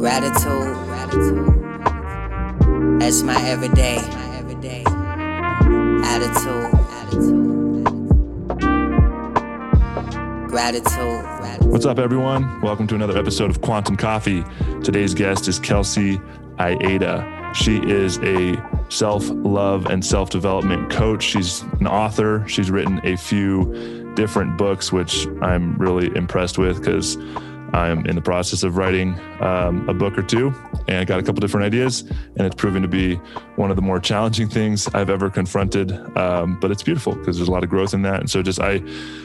Gratitude. That's my everyday. Attitude. Gratitude. What's up, everyone? Welcome to another episode of Quantum Coffee. Today's guest is Kelsey Aida. She is a self love and self development coach. She's an author. She's written a few different books, which I'm really impressed with because I'm in the process of writing um, a book or two and got a couple different ideas. And it's proving to be one of the more challenging things I've ever confronted. Um, but it's beautiful because there's a lot of growth in that. And so just I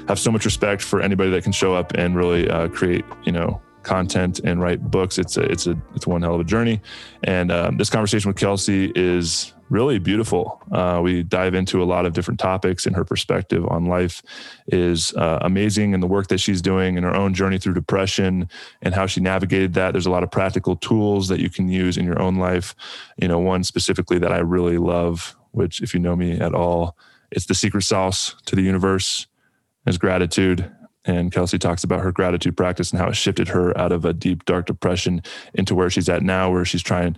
have so much respect for anybody that can show up and really uh, create, you know, content and write books. It's a, it's a, it's one hell of a journey. And um, this conversation with Kelsey is really beautiful. Uh, we dive into a lot of different topics, and her perspective on life is uh, amazing. And the work that she's doing in her own journey through depression and how she navigated that. There's a lot of practical tools that you can use in your own life. You know, one specifically that I really love, which, if you know me at all, it's the secret sauce to the universe is gratitude. And Kelsey talks about her gratitude practice and how it shifted her out of a deep, dark depression into where she's at now, where she's trying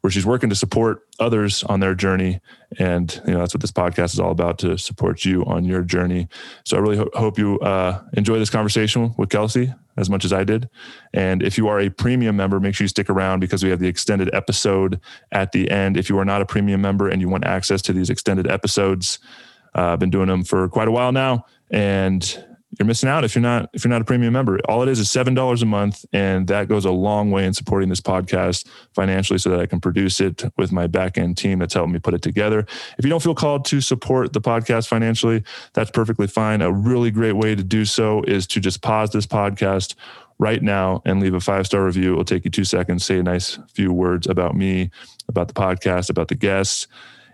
where she's working to support others on their journey. And, you know, that's what this podcast is all about to support you on your journey. So I really ho- hope you uh, enjoy this conversation with Kelsey as much as I did. And if you are a premium member, make sure you stick around because we have the extended episode at the end. If you are not a premium member and you want access to these extended episodes, uh, I've been doing them for quite a while now. And you're missing out if you're not if you're not a premium member. All it is is seven dollars a month, and that goes a long way in supporting this podcast financially, so that I can produce it with my back end team that's helping me put it together. If you don't feel called to support the podcast financially, that's perfectly fine. A really great way to do so is to just pause this podcast right now and leave a five star review. It will take you two seconds. Say a nice few words about me, about the podcast, about the guests,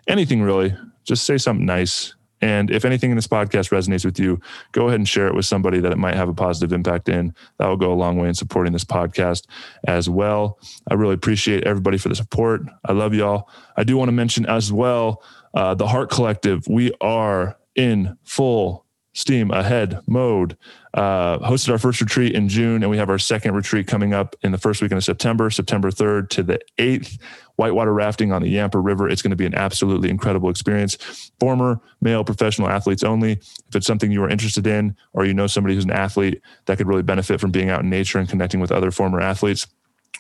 anything really. Just say something nice and if anything in this podcast resonates with you, go ahead and share it with somebody that it might have a positive impact in. That will go a long way in supporting this podcast as well. I really appreciate everybody for the support. I love y'all. I do want to mention as well uh, the Heart Collective. We are in full steam ahead mode. Uh, hosted our first retreat in June, and we have our second retreat coming up in the first weekend of September, September 3rd to the 8th. Whitewater rafting on the Yampa River. It's going to be an absolutely incredible experience. Former male professional athletes only. If it's something you are interested in, or you know somebody who's an athlete that could really benefit from being out in nature and connecting with other former athletes,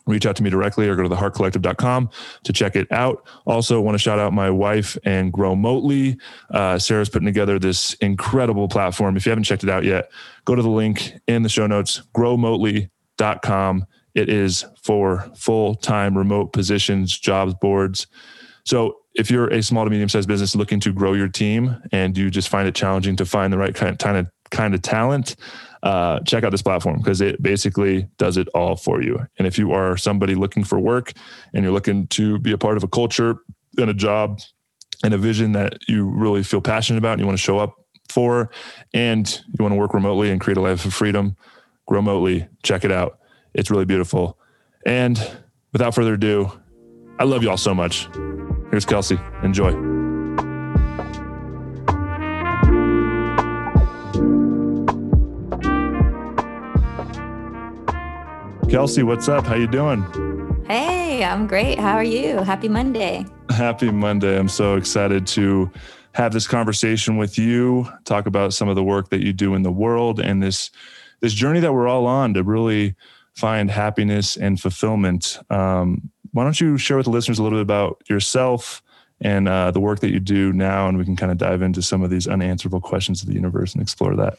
reach out to me directly or go to theheartcollective.com to check it out. Also, want to shout out my wife and Growmotely. Uh, Sarah's putting together this incredible platform. If you haven't checked it out yet, go to the link in the show notes, growmotely.com. It is for full time remote positions, jobs boards. So if you're a small to medium sized business looking to grow your team and you just find it challenging to find the right kind of, kind of talent, uh, check out this platform because it basically does it all for you. And if you are somebody looking for work and you're looking to be a part of a culture and a job and a vision that you really feel passionate about and you want to show up for, and you want to work remotely and create a life of freedom, remotely, check it out. It's really beautiful. And without further ado, I love y'all so much. Here's Kelsey. Enjoy. Kelsey, what's up? How you doing? Hey, I'm great. How are you? Happy Monday. Happy Monday. I'm so excited to have this conversation with you, talk about some of the work that you do in the world and this this journey that we're all on to really find happiness and fulfillment. Um, why don't you share with the listeners a little bit about yourself and uh, the work that you do now, and we can kind of dive into some of these unanswerable questions of the universe and explore that.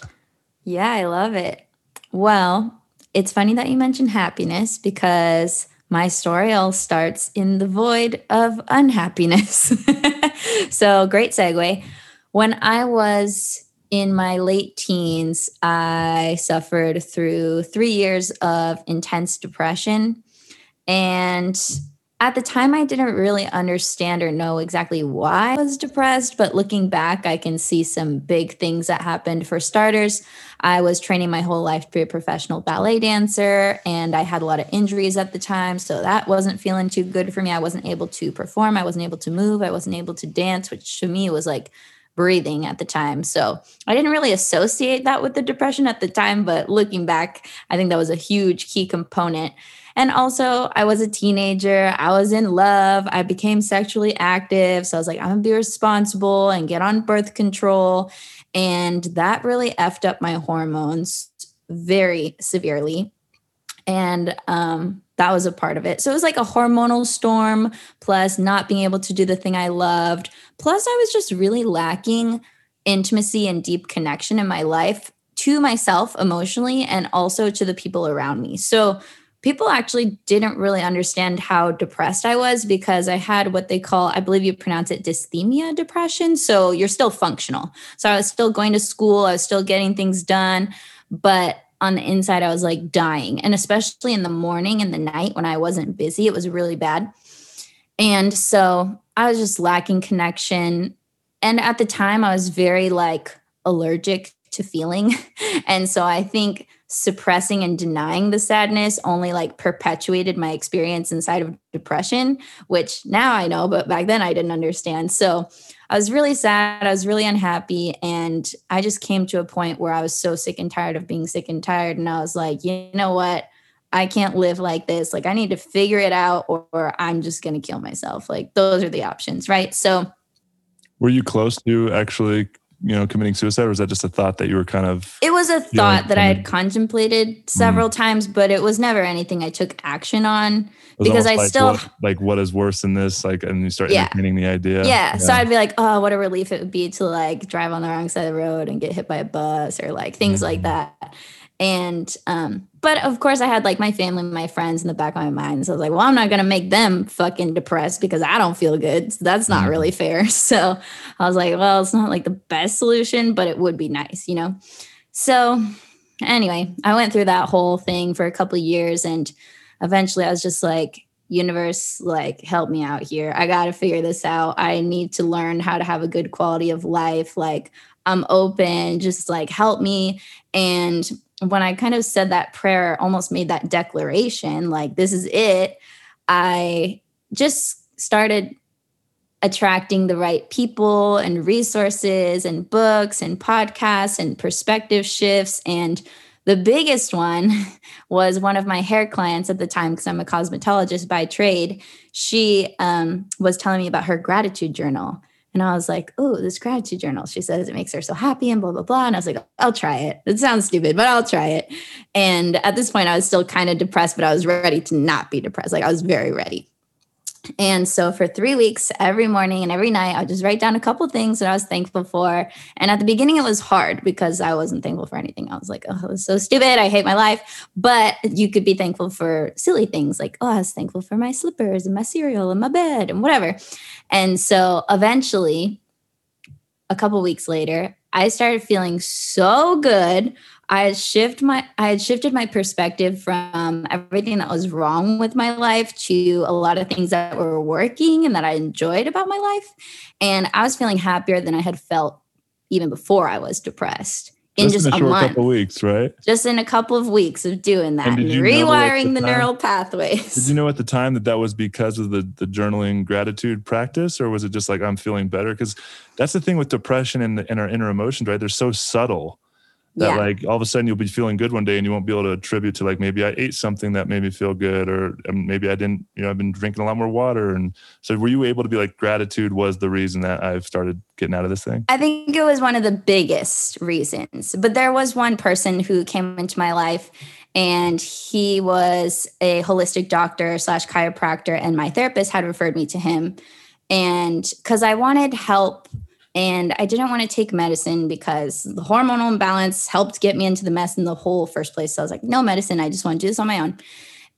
Yeah, I love it. Well, it's funny that you mentioned happiness because my story all starts in the void of unhappiness. so, great segue. When I was in my late teens, I suffered through three years of intense depression. And at the time, I didn't really understand or know exactly why I was depressed. But looking back, I can see some big things that happened. For starters, I was training my whole life to be a professional ballet dancer, and I had a lot of injuries at the time. So that wasn't feeling too good for me. I wasn't able to perform, I wasn't able to move, I wasn't able to dance, which to me was like breathing at the time. So I didn't really associate that with the depression at the time, but looking back, I think that was a huge key component. And also, I was a teenager. I was in love. I became sexually active. So I was like, I'm going to be responsible and get on birth control. And that really effed up my hormones very severely. And um, that was a part of it. So it was like a hormonal storm, plus not being able to do the thing I loved. Plus, I was just really lacking intimacy and deep connection in my life to myself emotionally and also to the people around me. So people actually didn't really understand how depressed I was because I had what they call, I believe you pronounce it dysthymia depression. So you're still functional. So I was still going to school, I was still getting things done, but on the inside, I was like dying. And especially in the morning and the night when I wasn't busy, it was really bad. And so I was just lacking connection. And at the time, I was very like allergic to feeling. and so I think suppressing and denying the sadness only like perpetuated my experience inside of depression, which now I know, but back then I didn't understand. So I was really sad. I was really unhappy. And I just came to a point where I was so sick and tired of being sick and tired. And I was like, you know what? I can't live like this. Like, I need to figure it out or, or I'm just going to kill myself. Like, those are the options. Right. So, were you close to actually you know committing suicide or was that just a thought that you were kind of it was a thought that i had contemplated several mm. times but it was never anything i took action on because i like still what, like what is worse than this like and you start yeah. entertaining the idea yeah. yeah. so i'd be like oh what a relief it would be to like drive on the wrong side of the road and get hit by a bus or like things mm. like that and um, but of course I had like my family, my friends in the back of my mind. So I was like, well, I'm not gonna make them fucking depressed because I don't feel good. So that's not mm-hmm. really fair. So I was like, well, it's not like the best solution, but it would be nice, you know? So anyway, I went through that whole thing for a couple of years and eventually I was just like, universe like help me out here i got to figure this out i need to learn how to have a good quality of life like i'm open just like help me and when I kind of said that prayer, almost made that declaration, like, this is it, I just started attracting the right people and resources and books and podcasts and perspective shifts. And the biggest one was one of my hair clients at the time, because I'm a cosmetologist by trade. She um, was telling me about her gratitude journal. And I was like, oh, this gratitude journal. She says it makes her so happy and blah, blah, blah. And I was like, I'll try it. It sounds stupid, but I'll try it. And at this point, I was still kind of depressed, but I was ready to not be depressed. Like I was very ready. And so for three weeks, every morning and every night, I just write down a couple things that I was thankful for. And at the beginning, it was hard because I wasn't thankful for anything. I was like, oh, it was so stupid. I hate my life. But you could be thankful for silly things like, oh, I was thankful for my slippers and my cereal and my bed and whatever. And so eventually, a couple weeks later, I started feeling so good I had shift my I had shifted my perspective from everything that was wrong with my life to a lot of things that were working and that I enjoyed about my life. And I was feeling happier than I had felt even before I was depressed. In just, just in a, a month, couple weeks, right? Just in a couple of weeks of doing that and, and rewiring the, the neural pathways. Did you know at the time that that was because of the the journaling gratitude practice, or was it just like I'm feeling better? Because that's the thing with depression and, and our inner emotions, right? They're so subtle that yeah. like all of a sudden you'll be feeling good one day and you won't be able to attribute to like maybe I ate something that made me feel good or um, maybe I didn't you know I've been drinking a lot more water and so were you able to be like gratitude was the reason that I've started getting out of this thing? I think it was one of the biggest reasons but there was one person who came into my life and he was a holistic doctor slash chiropractor and my therapist had referred me to him and because I wanted help and I didn't want to take medicine because the hormonal imbalance helped get me into the mess in the whole first place. So I was like, no medicine. I just want to do this on my own.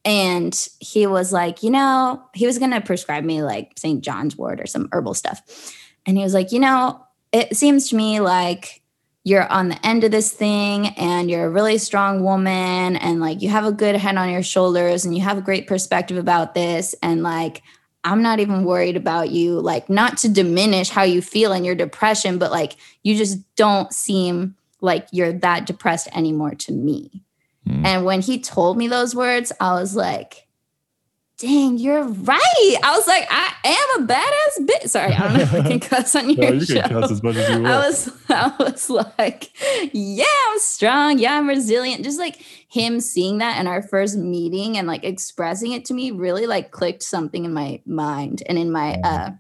And he was like, you know, he was going to prescribe me like St. John's wort or some herbal stuff. And he was like, you know, it seems to me like you're on the end of this thing and you're a really strong woman and like you have a good head on your shoulders and you have a great perspective about this. And like, I'm not even worried about you, like, not to diminish how you feel in your depression, but like, you just don't seem like you're that depressed anymore to me. Mm. And when he told me those words, I was like, dang, you're right. I was like, I am a badass bitch. Sorry, I don't know if I can cuss on your No, you show. can cuss as much as you want. I was, I was like, yeah, I'm strong. Yeah, I'm resilient. Just like him seeing that in our first meeting and like expressing it to me really like clicked something in my mind and in my uh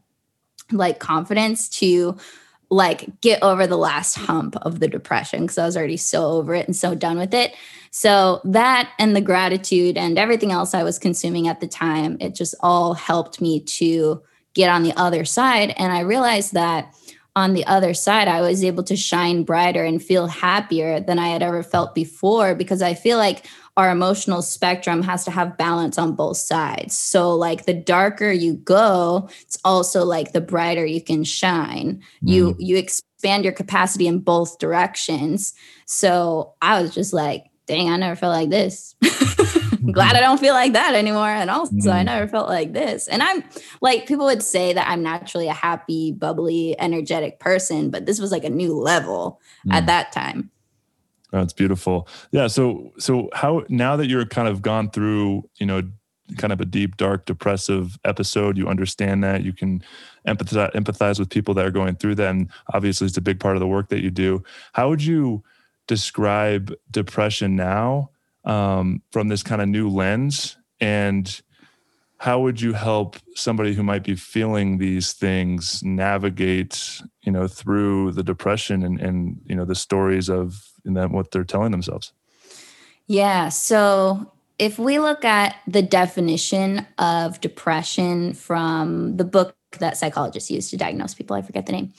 like confidence to like get over the last hump of the depression because I was already so over it and so done with it. So that and the gratitude and everything else I was consuming at the time, it just all helped me to get on the other side. And I realized that on the other side, I was able to shine brighter and feel happier than I had ever felt before because I feel like our emotional spectrum has to have balance on both sides. So, like the darker you go, it's also like the brighter you can shine. You mm. you expand your capacity in both directions. So I was just like, dang, I never felt like this. Glad I don't feel like that anymore. And also, I Mhm. never felt like this. And I'm like, people would say that I'm naturally a happy, bubbly, energetic person, but this was like a new level at Mm. that time. That's beautiful. Yeah. So, so how now that you're kind of gone through, you know, kind of a deep, dark, depressive episode, you understand that you can empathize empathize with people that are going through that, and obviously it's a big part of the work that you do. How would you describe depression now um, from this kind of new lens, and how would you help somebody who might be feeling these things navigate, you know, through the depression and and you know the stories of and what they're telling themselves? Yeah. So if we look at the definition of depression from the book that psychologists use to diagnose people, I forget the name,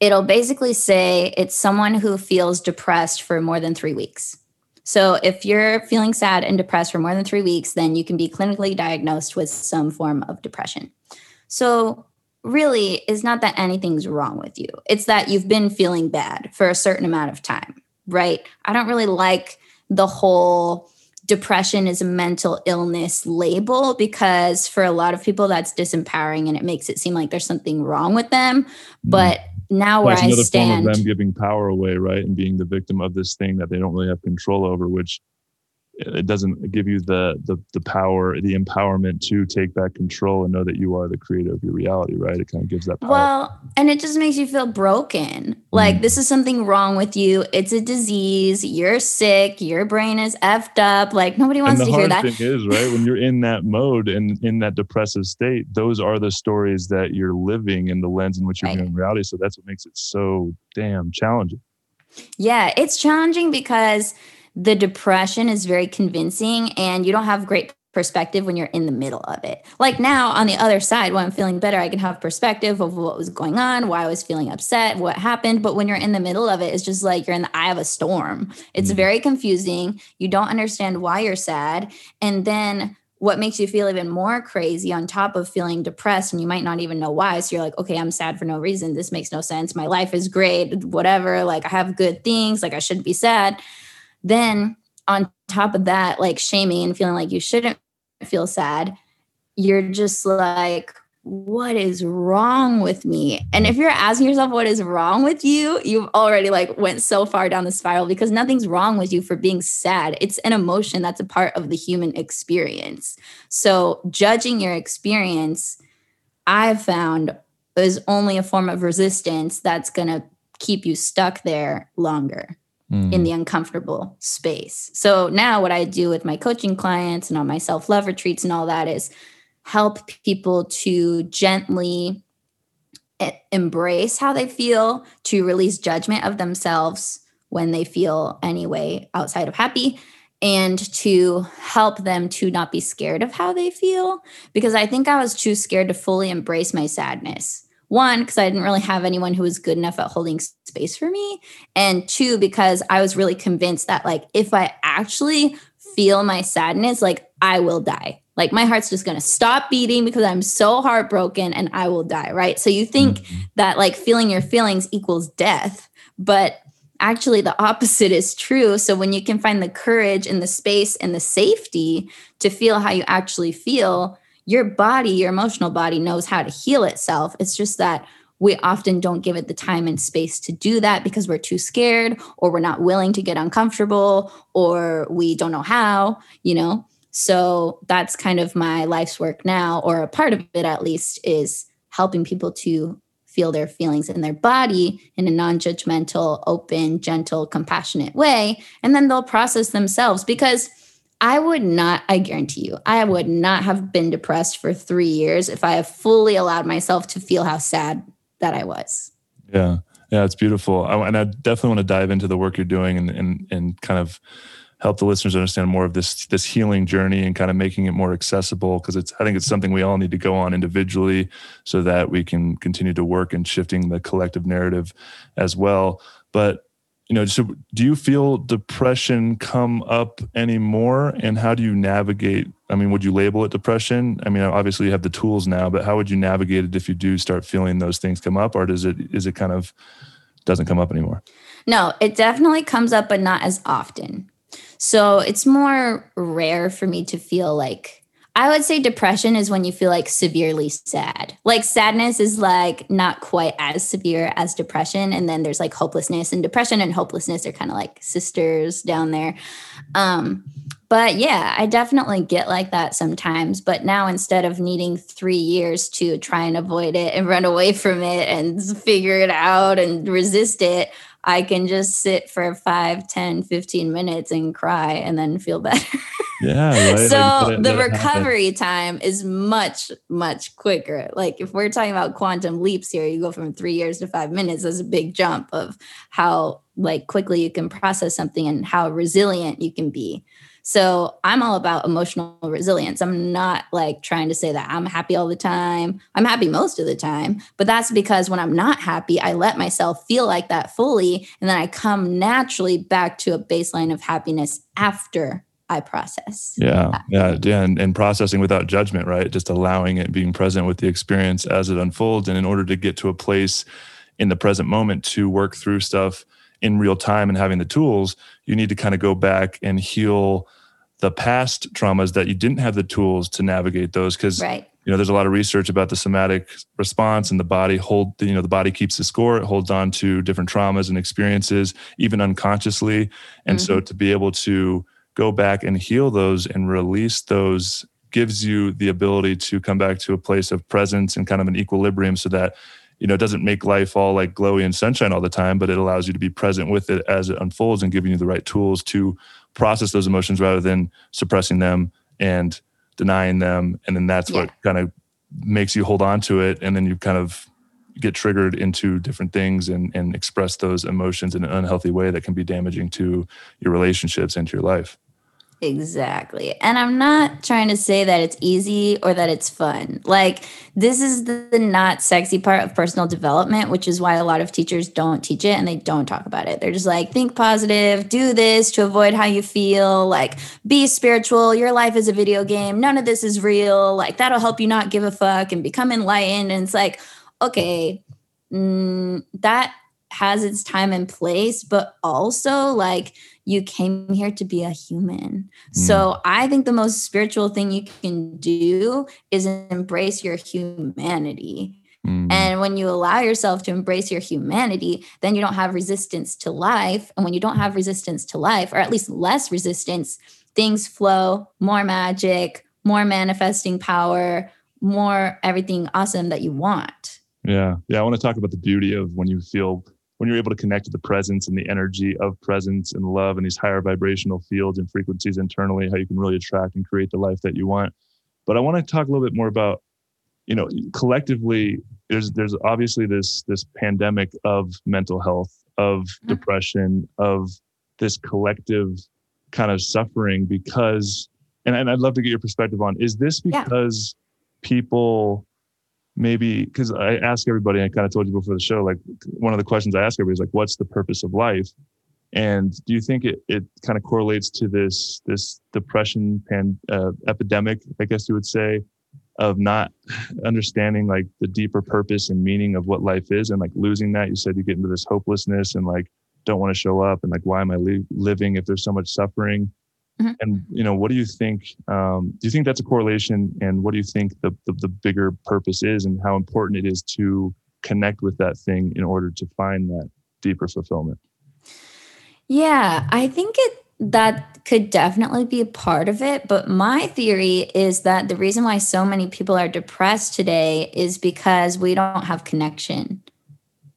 it'll basically say it's someone who feels depressed for more than three weeks. So if you're feeling sad and depressed for more than three weeks, then you can be clinically diagnosed with some form of depression. So really, it's not that anything's wrong with you, it's that you've been feeling bad for a certain amount of time, right? I don't really like the whole depression is a mental illness label because for a lot of people that's disempowering and it makes it seem like there's something wrong with them but now where i another stand form of them giving power away, right, and being the victim of this thing that they don't really have control over, which it doesn't give you the the the power, the empowerment to take back control and know that you are the creator of your reality, right? It kind of gives that power. well and it just makes you feel broken like Mhm. this is something wrong with you it's a disease you're sick your brain is effed up like nobody wants to hear that thing is, right, when you're in that mode and in that depressive state, those are the stories that you're living in the lens in which you're Right. viewing reality. So that's what makes it so damn challenging. Yeah, it's challenging because the depression is very convincing and you don't have great perspective when you're in the middle of it. Like now on the other side, when I'm feeling better, I can have perspective of what was going on, why I was feeling upset, what happened. But when you're in the middle of it, it's just like you're in the eye of a storm. It's Mhm. very confusing. You don't understand why you're sad. And then what makes you feel even more crazy on top of feeling depressed and you might not even know why so you're like okay i'm sad for no reason this makes no sense my life is great whatever like i have good things like i shouldn't be sad then on top of that like shaming and feeling like you shouldn't feel sad you're just like what is wrong with me? And if you're asking yourself what is wrong with you? you've already like went so far down the spiral because nothing's wrong with you for being sad. It's an emotion that's a part of the human experience. So judging your experience i've found is only a form of resistance that's going to keep you stuck there longer in mm. the uncomfortable space. So now what I do with my coaching clients and on my self-love retreats and all that is help people to gently embrace how they feel, to release judgment of themselves when they feel any way outside of happy and to help them to not be scared of how they feel because I think I was too scared to fully embrace my sadness. One, because I didn't really have anyone who was good enough at holding space for me and two because i was really convinced that like if i actually feel my sadness like i will die. Like my heart's just going to stop beating because i'm so heartbroken and i will die right? So you think mm-hmm. that like feeling your feelings equals death but actually the opposite is true. So when you can find the courage and the space and the safety to feel how you actually feel your body your emotional body knows how to heal itself it's just that we often don't give it the time and space to do that because we're too scared or we're not willing to get uncomfortable or we don't know how, you know? So that's kind of my life's work now, or a part of it at least, is helping people to feel their feelings in their body in a non judgmental, open, gentle, compassionate way. And then they'll process themselves because I would not, I guarantee you, I would not have been depressed for three years if I have fully allowed myself to feel how sad that I was. Yeah. Yeah. It's beautiful. I, and I definitely want to dive into the work you're doing and, and, and kind of help the listeners understand more of this this healing journey and kind of making it more accessible because it's I think it's something we all need to go on individually so that we can continue to work in shifting the collective narrative as well. But you know, so do you feel depression come up anymore? And how do you navigate? I mean, would you label it depression? I mean, obviously you have the tools now, but how would you navigate it if you do start feeling those things come up, or does it is it kind of doesn't come up anymore? No, it definitely comes up, but not as often. So it's more rare for me to feel like I would say depression is when you feel like severely sad. Like sadness is like not quite as severe as depression. And then there's like hopelessness and depression and hopelessness are kind of like sisters down there. Um, but yeah, I definitely get like that sometimes. But now instead of needing three years to try and avoid it and run away from it and figure it out and resist it, I can just sit for 5, 10, 15 minutes and cry and then feel better. Yeah. Right? so like, the recovery time is much, much quicker. Like if we're talking about quantum leaps here, you go from three years to five minutes. That's a big jump of how like quickly you can process something and how resilient you can be. So I'm all about emotional resilience. I'm not like trying to say that I'm happy all the time. I'm happy most of the time, but that's because when I'm not happy, I let myself feel like that fully. And then I come naturally back to a baseline of happiness after I process. Yeah. Yeah. Yeah. And, and, processing without judgment, right? Just allowing it, being present with the experience as it unfolds. And in order to get to a place in the present moment to work through stuff in real time and having the tools, you need to kind of go back and heal the past traumas that you didn't have the tools to navigate those because right. you know there's a lot of research about the somatic response and the body hold you know the body keeps the score it holds on to different traumas and experiences even unconsciously and mm-hmm. so to be able to go back and heal those and release those gives you the ability to come back to a place of presence and kind of an equilibrium so that you know it doesn't make life all like glowy and sunshine all the time but it allows you to be present with it as it unfolds and giving you the right tools to process those emotions rather than suppressing them and denying them. And then that's yeah. what kind of makes you hold on to it. And then you kind of get triggered into different things and, and express those emotions in an unhealthy way that can be damaging to your relationships and to your life Exactly. And I'm not trying to say that it's easy or that it's fun. Like, this is the, the, not sexy part of personal development, which is why a lot of teachers don't teach it and they don't talk about it. They're just like, think positive, do this to avoid how you feel, like, be spiritual. Your life is a video game. None of this is real. Like, that'll help you not give a fuck and become enlightened. And it's like, okay, mm, that has its time and place, but also, like, you came here to be a human. Mm. So I think the most spiritual thing you can do is embrace your humanity. Mm. And when you allow yourself to embrace your humanity, then you don't have resistance to life. And when you don't have resistance to life, or at least less resistance, things flow, more magic, more manifesting power, more everything awesome that you want. Yeah. Yeah. I want to talk about the beauty of when you feel when you're able to connect to the presence and the energy of presence and love and these higher vibrational fields and frequencies internally, how you can really attract and create the life that you want. But I want to talk a little bit more about, you know, collectively, there's there's obviously this this pandemic of mental health, of mm-hmm. depression, of this collective kind of suffering because and, and I'd love to get your perspective on is this because yeah. people maybe because I ask everybody, I kind of told you before the show, like one of the questions I ask everybody is like, what's the purpose of life? And do you think it, it kind of correlates to this this depression pan, uh, epidemic, I guess you would say, of not understanding like the deeper purpose and meaning of what life is, and like losing that? You said you get into this hopelessness and like don't want to show up, and like why am I li- living if there's so much suffering? Mm-hmm. And you know, what do you think? Um, do you think that's a correlation? And what do you think the, the, the bigger purpose is, and how important it is to connect with that thing in order to find that deeper fulfillment? Yeah, I think it that could definitely be a part of it. But my theory is that the reason why so many people are depressed today is because we don't have connection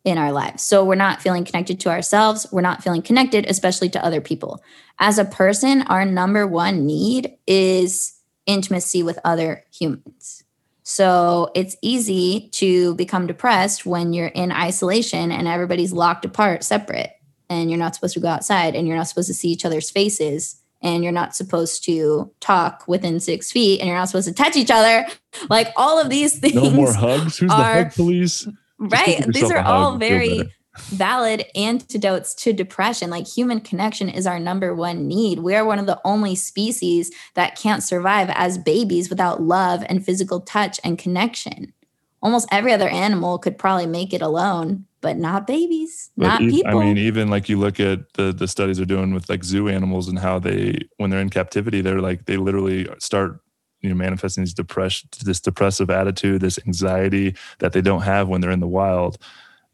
in our lives. So we're not feeling connected to ourselves. We're not feeling connected, especially to other people. As a person, our number one need is intimacy with other humans. So it's easy to become depressed when you're in isolation and everybody's locked apart, separate, and you're not supposed to go outside and you're not supposed to see each other's faces and you're not supposed to talk within six feet and you're not supposed to touch each other. Like all of these things. No more hugs. Who's are- the hug police? Right. These are all very valid antidotes to depression. Like human connection is our number one need. We are one of the only species that can't survive as babies without love and physical touch and connection. Almost every other animal could probably make it alone but not babies But not e- people I mean, even like you look at the the studies they're doing with like zoo animals and how they when they're in captivity, they're like they literally start you know manifesting these depression, this depressive attitude, this anxiety that they don't have when they're in the wild,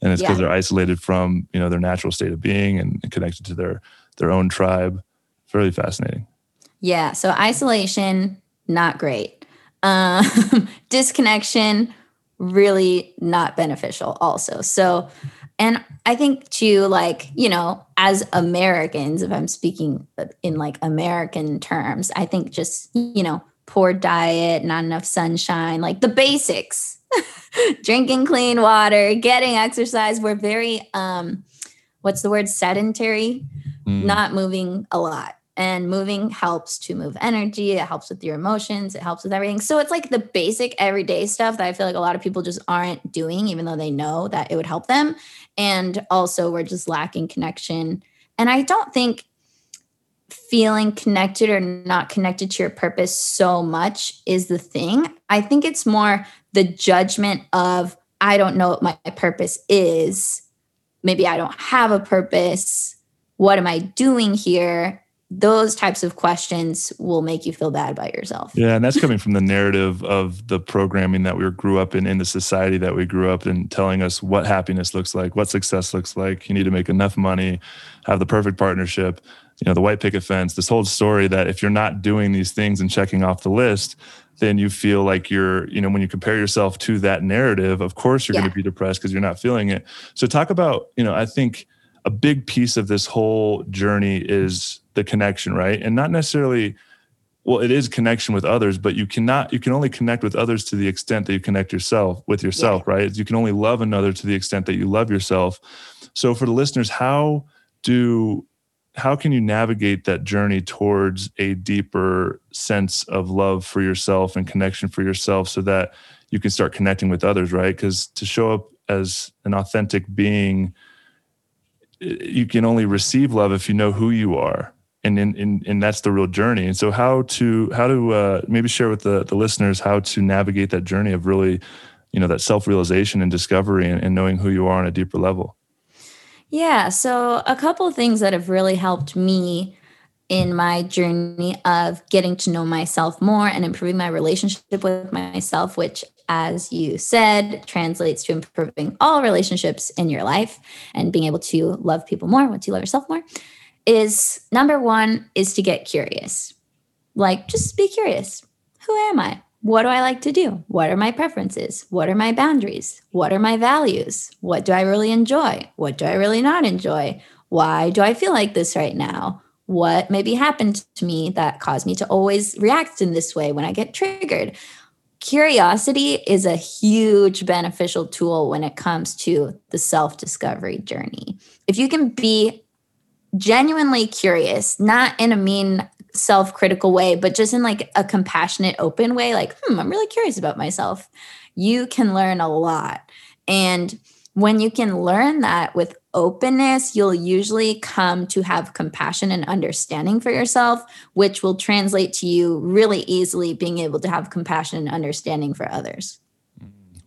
and it's because Yeah. they're isolated from you know their natural state of being and, connected to their their own tribe. Very fascinating. Yeah. So isolation, not great. Um, disconnection, really not beneficial, also. So, and I think too, like, you know, as Americans, if I'm speaking in like American terms, I think just, you know, poor diet, not enough sunshine, like the basics, drinking clean water, getting exercise. We're very, um, what's the word, sedentary? Mm. not moving a lot. And moving helps to move energy. It helps with your emotions. It helps with everything. So it's like the basic everyday stuff that I feel like a lot of people just aren't doing, even though they know that it would help them. And also, we're just lacking connection. And I don't think feeling connected or not connected to your purpose so much is the thing. I think it's more the judgment of, I don't know what my purpose is. Maybe I don't have a purpose what am I doing here? Those types of questions will make you feel bad about yourself. Yeah, and that's coming from the narrative of the programming that we grew up in, in the society that we grew up in, telling us what happiness looks like, what success looks like. You need to make enough money, have the perfect partnership, you know, the white picket fence. This whole story that if you're not doing these things and checking off the list, then you feel like you're, you know, when you compare yourself to that narrative, of course you're Yeah. going to be depressed because you're not feeling it. So talk about, you know, I think a big piece of this whole journey is the connection, right? And not necessarily well, it is connection with others, but you cannot you can only connect with others to the extent that you connect yourself with yourself, right? You can only love another to the extent that you love yourself. So for the listeners, how do how can you navigate that journey towards a deeper sense of love for yourself and connection for yourself so that you can start connecting with others, right? Because to show up as an authentic being you can only receive love if you know who you are. And and, and, and that's the real journey. And so how to how to uh, maybe share with the, the listeners how to navigate that journey of really you know that self-realization and discovery and, and knowing who you are on a deeper level Yeah. So, a couple of things that have really helped me in my journey of getting to know myself more and improving my relationship with myself, which, as you said, translates to improving all relationships in your life and being able to love people more once you love yourself more, is number one is to get curious. Like, just be curious. Who am I? What do I like to do? What are my preferences? What are my boundaries? What are my values? What do I really enjoy? What do I really not enjoy? Why do I feel like this right now? What maybe happened to me that caused me to always react in this way when I get triggered? Curiosity is a huge beneficial tool when it comes to the self discovery journey. If you can be genuinely curious, not in a mean, self critical way, but just in like a compassionate, open way, like, hmm, I'm really curious about myself, you can learn a lot. And when you can learn that with openness, you'll usually come to have compassion and understanding for yourself, which will translate to you really easily being able to have compassion and understanding for others.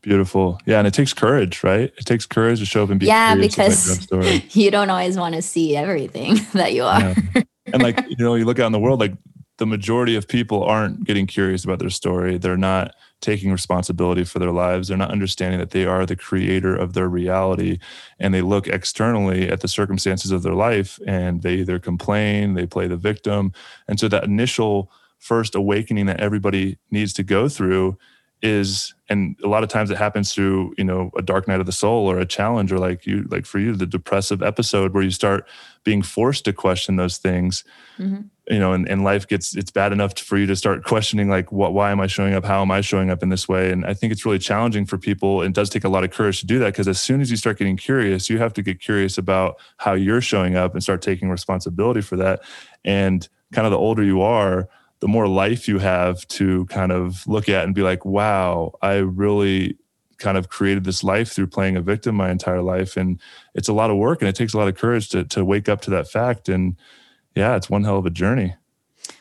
beautiful yeah and it takes courage right it takes courage to show up and be yeah, because you don't always want to see everything that you are. Yeah. And like you know you look out in the world like the majority of people aren't getting curious about their story they're not taking responsibility for their lives. They're not understanding that they are the creator of their reality. And they look externally at the circumstances of their life and they either complain, they play the victim. And so that initial first awakening that everybody needs to go through is and a lot of times it happens through you know a dark night of the soul or a challenge or like you like for you the depressive episode where you start being forced to question those things mm-hmm. you know and, and life gets it's bad enough for you to start questioning like what why am i showing up? How am i showing up in this way? And i think it's really challenging for people. It does take a lot of courage to do that because as soon as you start getting curious you have to get curious about how you're showing up and start taking responsibility for that. And kind of the older you are the more life you have to kind of look at and be like, wow, I really kind of created this life through playing a victim my entire life. And it's a lot of work and it takes a lot of courage to, to wake up to that fact. And yeah, it's one hell of a journey.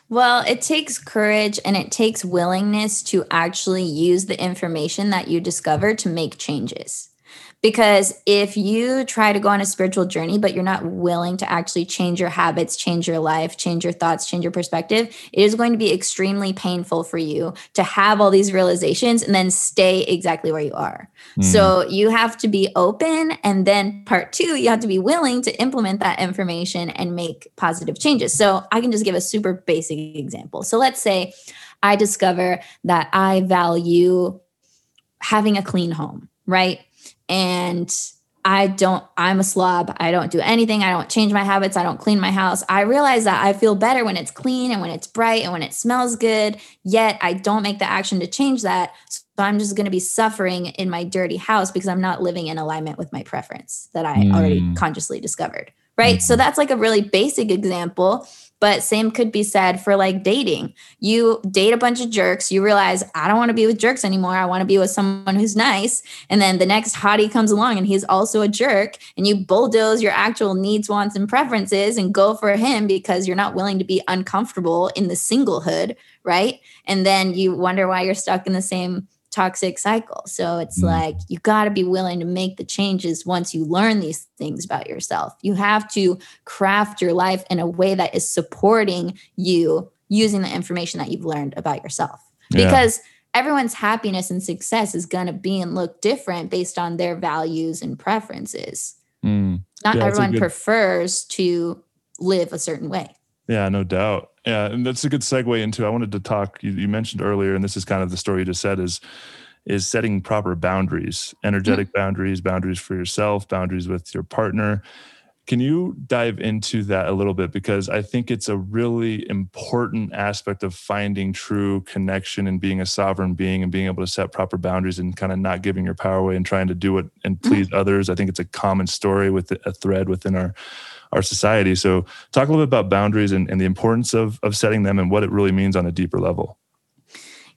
Well, it takes courage and it takes willingness to actually use the information that you discover to make changes. Because if you try to go on a spiritual journey, but you're not willing to actually change your habits, change your life, change your thoughts, change your perspective, it is going to be extremely painful for you to have all these realizations and then stay exactly where you are. Mm. So you have to be open. And then part two, you have to be willing to implement that information and make positive changes. So I can just give a super basic example. So let's say I discover that I value having a clean home, right? And I don't, I'm a slob. I don't do anything. I don't change my habits. I don't clean my house. I realize that I feel better when it's clean and when it's bright and when it smells good, yet I don't make the action to change that. So I'm just going to be suffering in my dirty house because I'm not living in alignment with my preference that I mm. already consciously discovered. Right. Mm-hmm. So that's like a really basic example. But same could be said for like dating. You date a bunch of jerks, you realize I don't want to be with jerks anymore. I want to be with someone who's nice. And then the next hottie comes along and he's also a jerk. And you bulldoze your actual needs, wants, and preferences and go for him because you're not willing to be uncomfortable in the singlehood, right? And then you wonder why you're stuck in the same toxic cycle. So it's mm. like you got to be willing to make the changes once you learn these things about yourself. You have to craft your life in a way that is supporting you using the information that you've learned about yourself. Yeah. Because everyone's happiness and success is going to be and look different based on their values and preferences. Mm. Not yeah, everyone good... prefers to live a certain way. Yeah, no doubt. Yeah, and that's a good segue into. I wanted to talk. You, you, mentioned earlier, and this is kind of the story you just said is is setting proper boundaries, energetic mm-hmm. boundaries, boundaries for yourself, boundaries with your partner. Can you dive into that a little bit? Because I think it's a really important aspect of finding true connection and being a sovereign being and being able to set proper boundaries and kind of not giving your power away and trying to do it and please mm-hmm. others. I think it's a common story with a thread within our our society. So, talk a little bit about boundaries and, and the importance of, of setting them and what it really means on a deeper level.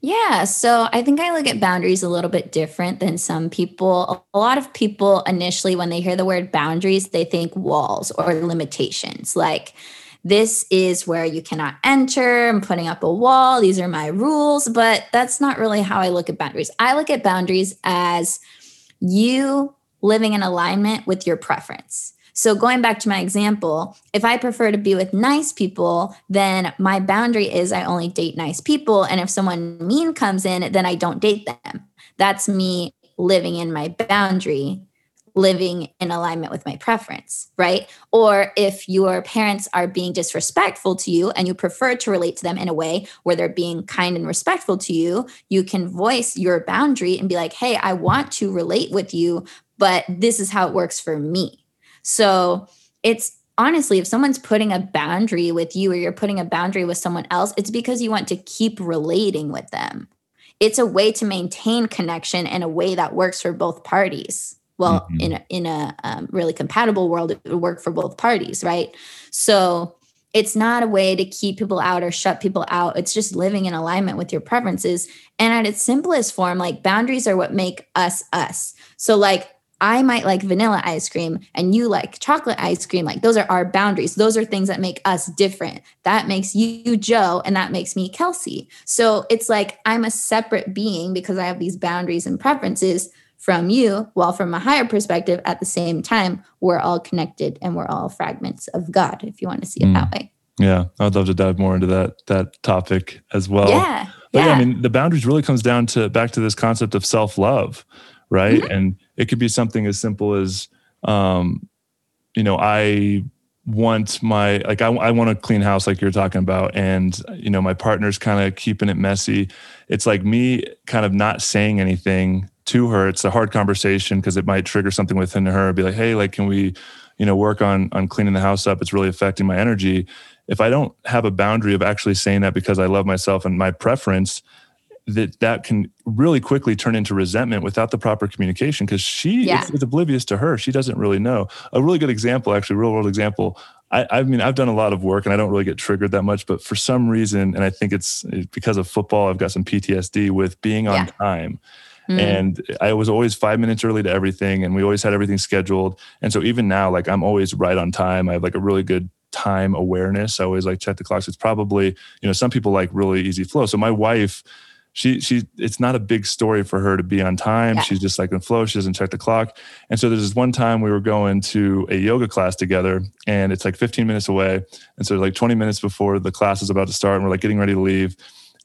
Yeah, so I think I look at boundaries a little bit different than some people. A lot of people initially, when they hear the word boundaries, they think walls or limitations. Like, this is where you cannot enter. I'm putting up a wall. These are my rules. But that's not really how I look at boundaries. I look at boundaries as you living in alignment with your preference. So, going back to my example, if I prefer to be with nice people, then my boundary is I only date nice people. And if someone mean comes in, then I don't date them. That's me living in my boundary, living in alignment with my preference, right? Or if your parents are being disrespectful to you and you prefer to relate to them in a way where they're being kind and respectful to you, you can voice your boundary and be like, hey, I want to relate with you, but this is how it works for me so it's honestly, if someone's putting a boundary with you or you're putting a boundary with someone else, it's because you want to keep relating with them. It's a way to maintain connection in a way that works for both parties. Well, mm-hmm. in a, in a um, really compatible world, it would work for both parties, right? So it's not a way to keep people out or shut people out. It's just living in alignment with your preferences. And at its simplest form, like boundaries are what make us us. So, like, I might like vanilla ice cream and you like chocolate ice cream. Like those are our boundaries. Those are things that make us different. That makes you Joe and that makes me Kelsey. So it's like I'm a separate being because I have these boundaries and preferences from you, while from a higher perspective, at the same time, we're all connected and we're all fragments of God, if you want to see it mm. that way. Yeah, I'd love to dive more into that that topic as well. Yeah. But yeah, Yeah. I mean, the boundaries really comes down to back to this concept of self love, right? Mm-hmm. And it could be something as simple as, um, you know, I want my like I, I want a clean house like you're talking about and you know my partner's kind of keeping it messy. It's like me kind of not saying anything to her. It's a hard conversation because it might trigger something within her be like hey like can we you know work on on cleaning the house up? It's really affecting my energy. If i don't have a boundary of actually saying that because i love myself and my preference that that can really quickly turn into resentment without the proper communication because she Yeah. it's, it's oblivious to her she doesn't really know a really good example actually real world example I, I mean i've done a lot of work and i don't really get triggered that much but for some reason and i think it's because of football i've got some ptsd with being on Yeah. time Mm. and I was always five minutes early to everything, and we always had everything scheduled. And so even now, like I'm always right on time. I have like a really good time awareness. I always like check the clocks. It's probably you know some people like really easy flow. So my wife, she she it's not a big story for her to be on time. Yeah. She's just like in flow. She doesn't check the clock. And so there's this one time we were going to a yoga class together, and it's like 15 minutes away. And so like 20 minutes before the class is about to start, and we're like getting ready to leave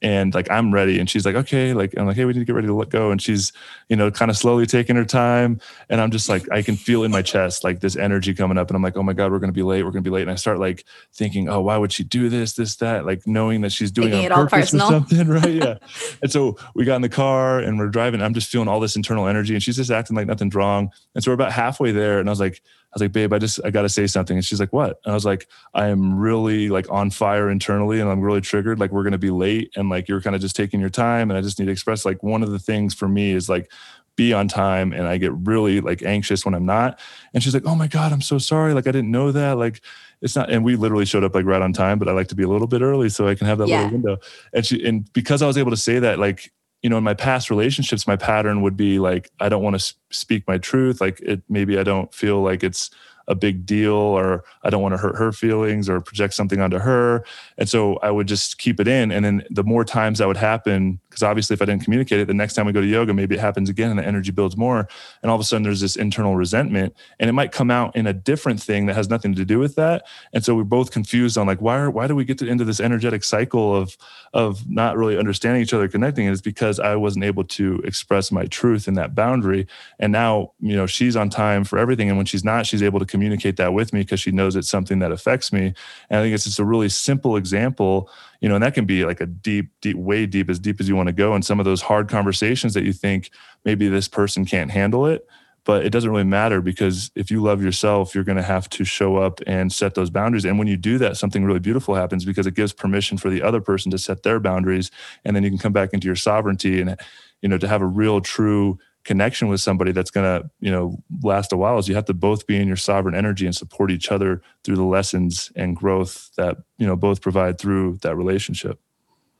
and like I'm ready. And she's like, okay, like I'm like, hey, we need to get ready to let go. And she's, you know, kind of slowly taking her time. And I'm just like, I can feel in my chest like this energy coming up. And I'm like, oh my God, we're gonna be late. We're gonna be late. And I start like thinking, oh, why would she do this, this, that? Like knowing that she's doing Making it on all purpose or something, right? Yeah. and so we got in the car and we're driving. I'm just feeling all this internal energy, and she's just acting like nothing's wrong. And so we're about halfway there, and I was like, was like, babe, I just I gotta say something. And she's like, what? And I was like, I am really like on fire internally and I'm really triggered. Like we're gonna be late and like you're kind of just taking your time. And I just need to express like one of the things for me is like be on time and I get really like anxious when I'm not. And she's like, Oh my God, I'm so sorry. Like I didn't know that. Like it's not and we literally showed up like right on time, but I like to be a little bit early so I can have that Yeah. little window. And she and because I was able to say that, like you know, in my past relationships, my pattern would be like, I don't want to speak my truth. Like it, maybe I don't feel like it's a big deal or I don't want to hurt her feelings or project something onto her. And so I would just keep it in. And then the more times that would happen, because obviously if I didn't communicate it, the next time we go to yoga, maybe it happens again and the energy builds more. And all of a sudden there's this internal resentment and it might come out in a different thing that has nothing to do with that. And so we're both confused on like, why are, why do we get to, into this energetic cycle of, of not really understanding each other, connecting? And it's because I wasn't able to express my truth in that boundary. And now, you know, she's on time for everything. And when she's not, she's able to communicate that with me because she knows it's something that affects me. And I think it's just a really simple example, you know, and that can be like a deep, deep, way deep, as deep as you want to go. And some of those hard conversations that you think maybe this person can't handle it. But it doesn't really matter because if you love yourself, you're going to have to show up and set those boundaries. And when you do that, something really beautiful happens because it gives permission for the other person to set their boundaries. And then you can come back into your sovereignty and, you know, to have a real, true connection with somebody that's going to you know last a while is you have to both be in your sovereign energy and support each other through the lessons and growth that you know both provide through that relationship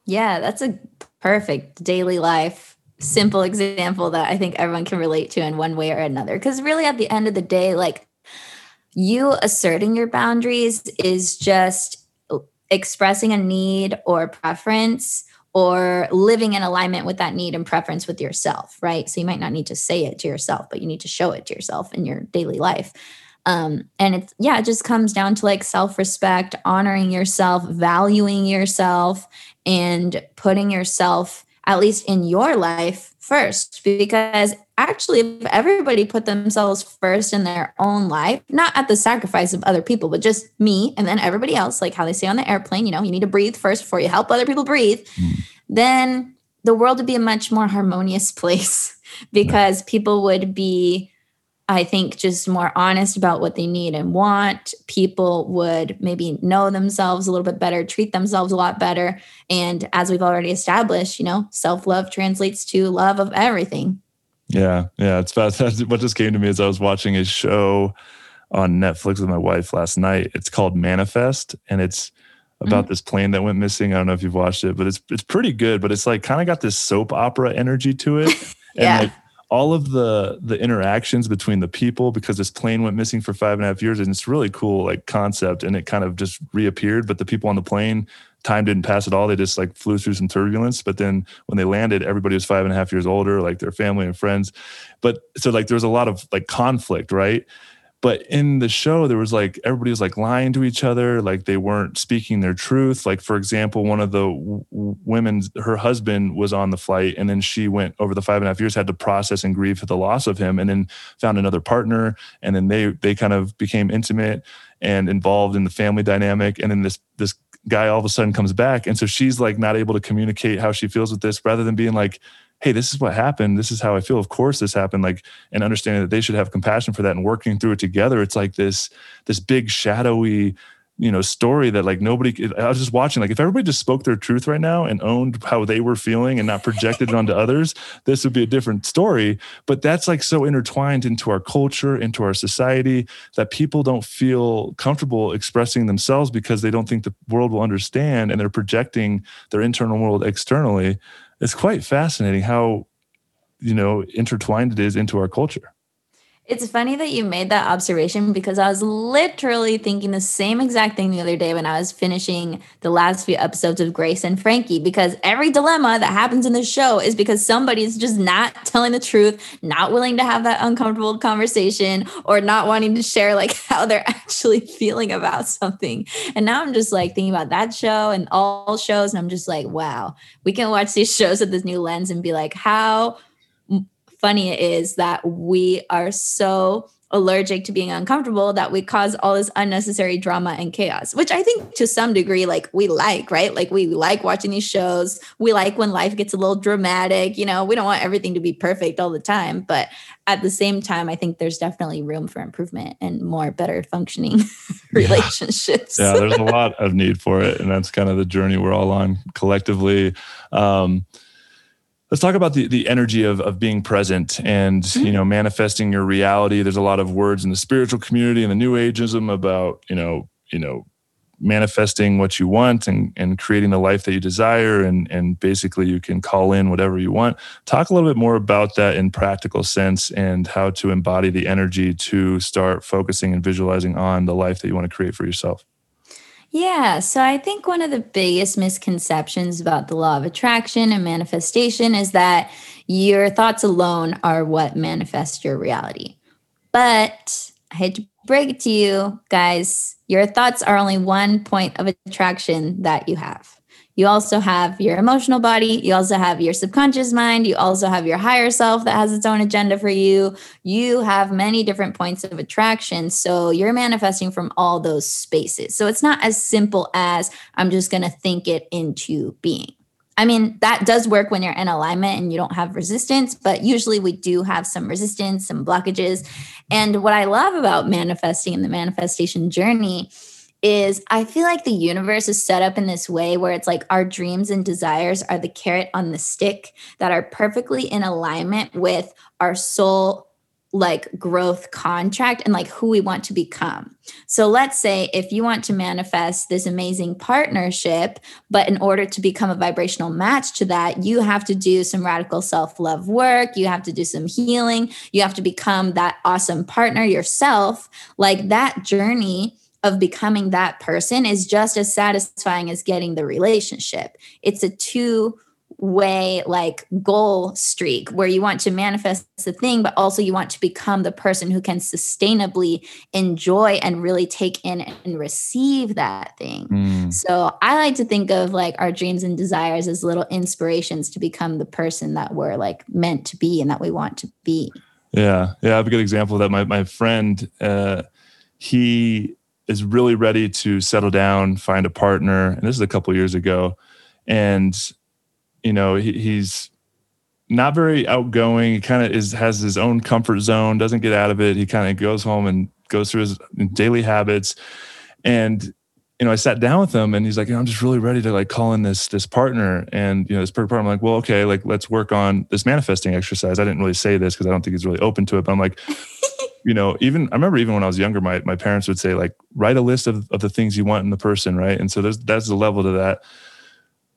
Yeah, that's a perfect daily life, simple example that I think everyone can relate to in one way or another. Because really, at the end of the day, like you asserting your boundaries is just expressing a need or preference or living in alignment with that need and preference with yourself, right? So you might not need to say it to yourself, but you need to show it to yourself in your daily life. Um, and it's, yeah, it just comes down to like self respect, honoring yourself, valuing yourself, and putting yourself, at least in your life, first. Because actually, if everybody put themselves first in their own life, not at the sacrifice of other people, but just me and then everybody else, like how they say on the airplane, you know, you need to breathe first before you help other people breathe, hmm. then the world would be a much more harmonious place because people would be I think just more honest about what they need and want. People would maybe know themselves a little bit better, treat themselves a lot better. And as we've already established, you know, self love translates to love of everything. Yeah yeah it's fast what just came to me as i was watching a show on netflix with my wife last night. It's called manifest and it's about mm-hmm. this plane that went missing. I don't know if you've watched it but it's it's pretty good but it's like kind of got this soap opera energy to it. Yeah. and like all of the the interactions between the people because this plane went missing for five and a half years and it's really cool like concept and it kind of just reappeared but the people on the plane time didn't pass at all. They just like flew through some turbulence but then when they landed everybody was five and a half years older like their family and friends. But so like there was a lot of like conflict right but in the show there was like everybody was like lying to each other like they weren't speaking their truth. Like for example one of the w- women her husband was on the flight and then she went over the five and a half years had to process and grieve for the loss of him and then found another partner and then they they kind of became intimate and involved in the family dynamic and then this this guy all of a sudden comes back and so she's like not able to communicate how she feels with this rather than being like hey, this is what happened. This is how I feel. Of course, this happened. Like, and understanding that they should have compassion for that and working through it together. It's like this, this big shadowy, you know, story that like nobody. I was just watching. Like, if everybody just spoke their truth right now and owned how they were feeling and not projected it onto others, this would be a different story. But that's like so intertwined into our culture, into our society, that people don't feel comfortable expressing themselves because they don't think the world will understand, and they're projecting their internal world externally it's quite fascinating how you know intertwined it is into our culture it's funny that you made that observation because I was literally thinking the same exact thing the other day when I was finishing the last few episodes of Grace and Frankie. Because every dilemma that happens in the show is because somebody's just not telling the truth, not willing to have that uncomfortable conversation, or not wanting to share like how they're actually feeling about something. And now I'm just like thinking about that show and all shows, and I'm just like, wow, we can watch these shows with this new lens and be like, how funny it is that we are so allergic to being uncomfortable that we cause all this unnecessary drama and chaos which i think to some degree like we like right? Like we like watching these shows. We like when life gets a little dramatic you know? We don't want everything to be perfect all the time but at the same time i think there's definitely room for improvement and more better functioning relationships. Yeah there's a lot of need for it and that's kind of the journey we're all on collectively. Um, Let's talk about the, the energy of, of being present and mm-hmm. you know manifesting your reality. There's a lot of words in the spiritual community and the new ageism about you know you know manifesting what you want and, and creating the life that you desire and and basically you can call in whatever you want talk a little bit more about that in practical sense and how to embody the energy to start focusing and visualizing on the life that you want to create for yourself yeah. So I think one of the biggest misconceptions about the law of attraction and manifestation is that your thoughts alone are what manifest your reality. But I hate to break it to you guys, your thoughts are only one point of attraction that you have. You also have your emotional body. You also have your subconscious mind. You also have your higher self that has its own agenda for you. You have many different points of attraction. So you're manifesting from all those spaces. So it's not as simple as I'm just going to think it into being. I mean, that does work when you're in alignment and you don't have resistance, but usually we do have some resistance, some blockages. And what I love about manifesting and the manifestation journey is I feel like the universe is set up in this way where it's like our dreams and desires are the carrot on the stick that are perfectly in alignment with our soul like growth contract and like who we want to become. So let's say if you want to manifest this amazing partnership, but in order to become a vibrational match to that, you have to do some radical self-love work, you have to do some healing, you have to become that awesome partner yourself. Like that journey of becoming that person is just as satisfying as getting the relationship. It's a two way like goal streak where you want to manifest the thing but also you want to become the person who can sustainably enjoy and really take in and receive that thing mm. so i like to think of like our dreams and desires as little inspirations to become the person that we're like meant to be and that we want to be yeah yeah i have a good example of that my, my friend uh he is really ready to settle down, find a partner. And this is a couple years ago. And, you know, he, he's not very outgoing. He kind of is has his own comfort zone, doesn't get out of it. He kind of goes home and goes through his daily habits. And, you know, I sat down with him and he's like, you know, I'm just really ready to like call in this this partner. And, you know, this partner, I'm like, well, okay, like let's work on this manifesting exercise. I didn't really say this because I don't think he's really open to it, but I'm like, you know, even I remember even when I was younger, my my parents would say like write a list of, of the things you want in the person, right? And so there's that's the level to that.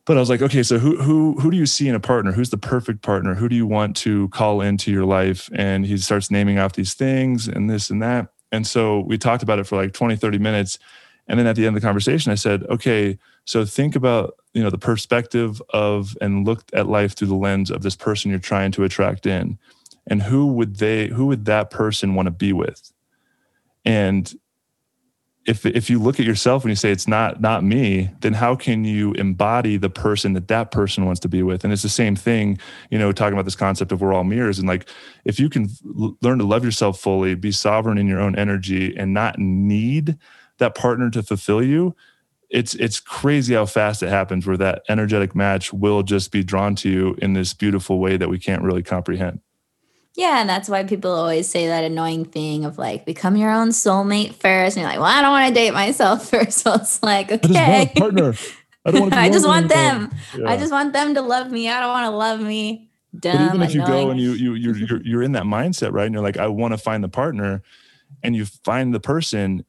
But I was like, okay, so who who who do you see in a partner? Who's the perfect partner? Who do you want to call into your life? And he starts naming off these things and this and that. And so we talked about it for like 20, 30 minutes. And then at the end of the conversation, I said, okay, so think about, you know, the perspective of and look at life through the lens of this person you're trying to attract in and who would they who would that person want to be with? And if if you look at yourself and you say it's not not me then how can you embody the person that that person wants to be with? And it's the same thing you know talking about this concept of we're all mirrors and like if you can learn to love yourself fully be sovereign in your own energy and not need that partner to fulfill you it's it's crazy how fast it happens where that energetic match will just be drawn to you in this beautiful way that we can't really comprehend Yeah, and that's why people always say that annoying thing of like become your own soulmate first. And you're like, well, I don't want to date myself first. So it's like, okay. I just want a partner. I don't want to I just want them. I just want them to love me. I don't want to love me. Dumb, but even if you go and you you you're, you're you're in that mindset right and you're like i want to find the partner and you find the person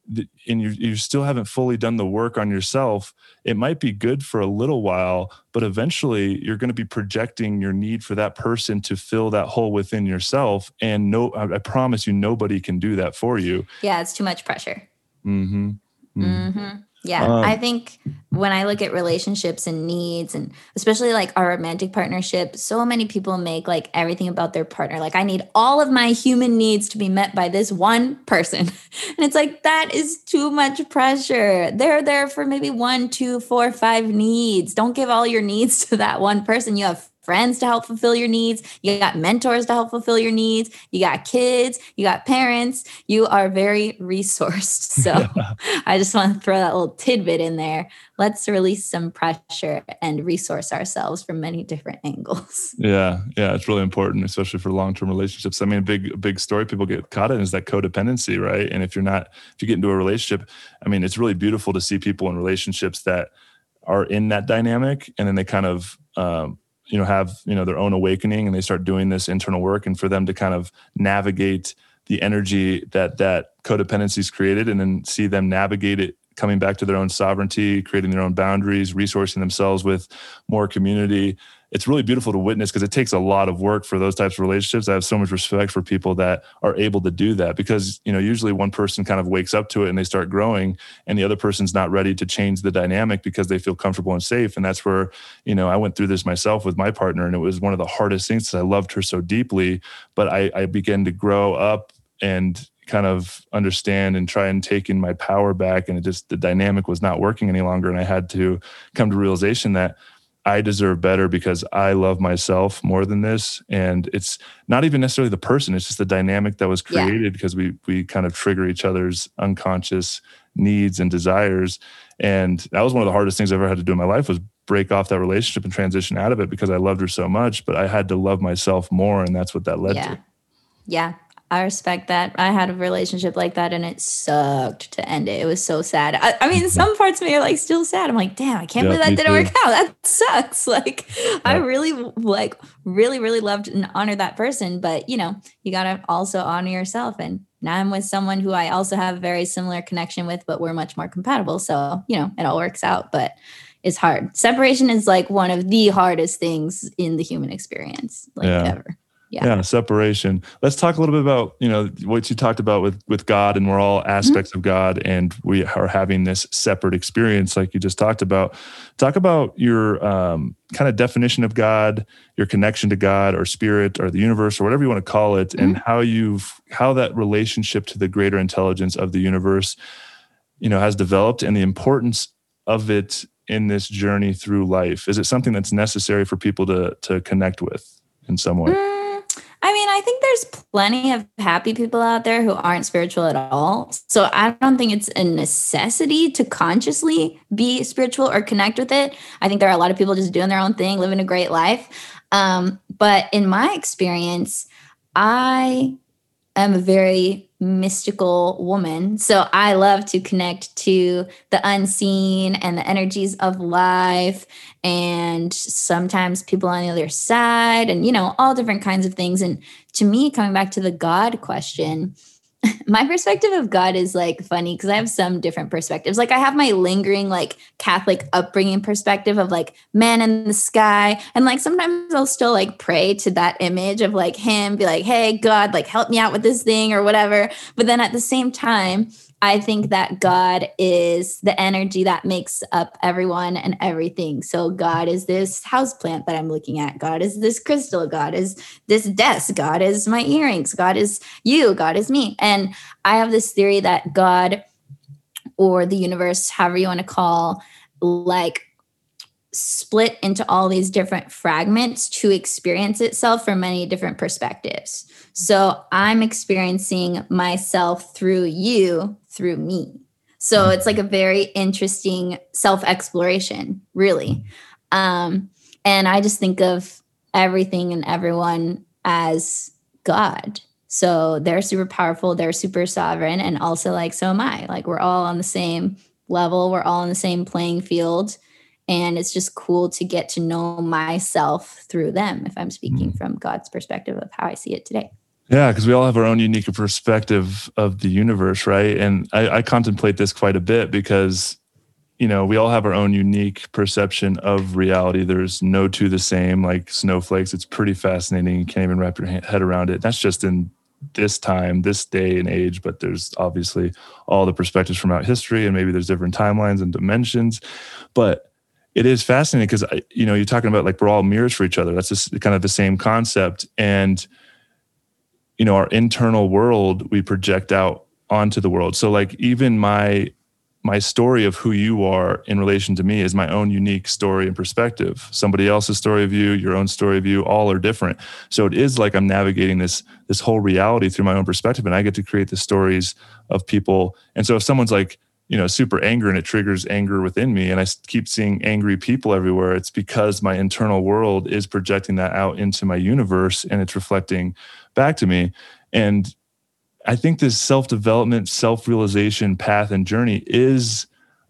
and you you still haven't fully done the work on yourself it might be good for a little while but eventually you're going to be projecting your need for that person to fill that hole within yourself and no i, I promise you nobody can do that for you. Yeah, it's too much pressure. hmm hmm Yeah, Um, I think when I look at relationships and needs, and especially like our romantic partnership, so many people make like everything about their partner. Like, I need all of my human needs to be met by this one person. And it's like, that is too much pressure. They're there for maybe one, two, four, five needs. Don't give all your needs to that one person. You have friends to help fulfill your needs. You got mentors to help fulfill your needs. You got kids, you got parents. You are very resourced. So I just want to throw that little tidbit in there. Let's release some pressure and resource ourselves from many different angles. Yeah, yeah, it's really important, especially for long-term relationships. I mean, a big, big story people get caught in is that codependency, right? And if you're not, if you get into a relationship, I mean, it's really beautiful to see people in relationships that are in that dynamic, and then they kind of, um, you know, have you know their own awakening, and they start doing this internal work, and for them to kind of navigate the energy that that codependency's created, and then see them navigate it coming back to their own sovereignty, creating their own boundaries, resourcing themselves with more community. It's really beautiful to witness because it takes a lot of work for those types of relationships. I have so much respect for people that are able to do that because, you know, usually one person kind of wakes up to it and they start growing and the other person's not ready to change the dynamic because they feel comfortable and safe. And that's where, you know, I went through this myself with my partner and it was one of the hardest things because I loved her so deeply, but I, I began to grow up and kind of understand and try and take in my power back and it just the dynamic was not working any longer and i had to come to realization that i deserve better because i love myself more than this and it's not even necessarily the person it's just the dynamic that was Yeah. created because we we kind of trigger each other's unconscious needs and desires and that was one of the hardest things i ever had to do in my life was break off that relationship and transition out of it because i loved her so much but i had to love myself more and that's what that led yeah. to Yeah. I respect that. I had a relationship like that and it sucked to end it. It was so sad. I, I mean, some parts of me are like still sad. I'm like, damn, I can't. Yeah, believe that didn't too. work out. That sucks. Like, I really, like, really, really loved and honored that person. But, you know, you got to also honor yourself. And now I'm with someone who I also have a very similar connection with, but we're much more compatible. So, you know, it all works out. But it's hard. Separation is like one of the hardest things in the human experience, like Yeah. ever. Yeah. yeah. separation. Let's talk a little bit about you know what you talked about with with god and we're all aspects of god and we are having this separate experience like you just talked about. Talk about your um, kind of definition of god your connection to god or spirit or the universe or whatever you want to call it and how you've how that relationship to the greater intelligence of the universe you know has developed and the importance of it in this journey through life. Is it something that's necessary for people to to connect with in some way? Mm, I mean, I think there's plenty of happy people out there who aren't spiritual at all. So I don't think it's a necessity to consciously be spiritual or connect with it. I think there are a lot of people just doing their own thing, living a great life. Um, but in my experience, I am a very mystical woman. So I love to connect to the unseen and the energies of life and sometimes people on the other side and you know all different kinds of things. And to me coming back to the god question my perspective of god is like funny because i have some different perspectives. Like i have my lingering like catholic upbringing perspective of like man in the sky. And like sometimes i'll still like pray to that image of like him be like hey god like help me out with this thing or whatever. But then at the same time I think that God is the energy that makes up everyone and everything. So God is this house plant that I'm looking at. God is this crystal. God is this desk. God is my earrings. God is you. God is me. And I have this theory that God or the universe, however you want to call, like split into all these different fragments to experience itself from many different perspectives. So I'm experiencing myself through you, through me. So it's like a very interesting self exploration, really. Um, and I just think of everything and everyone as God. So they're super powerful, they're super sovereign, and also like, so am I. Like, we're all on the same level, we're all on the same playing field and it's just cool to get to know myself through them if i'm speaking mm. from god's perspective of how i see it today yeah because we all have our own unique perspective of the universe right? And I, I, contemplate this quite a bit because you know we all have our own unique perception of reality. There's no two the same like snowflakes. It's pretty fascinating. You can't even wrap your head around it. That's just in this time this day and age but there's obviously all the perspectives from out history and maybe there's different timelines and dimensions. But it is fascinating because you know you're talking about like we're all mirrors for each other. That's just kind of the same concept. And you know our internal world we project out onto the world. So like even my my story of who you are in relation to me is my own unique story and perspective. Somebody else's story of you your own story of you all are different. So it is like i'm navigating this this whole reality through my own perspective and i get to create the stories of people. And so if someone's like you know super angry and it triggers anger within me and i keep seeing angry people everywhere it's because my internal world is projecting that out into my universe and it's reflecting back to me. And i think this self-development self-realization path and journey is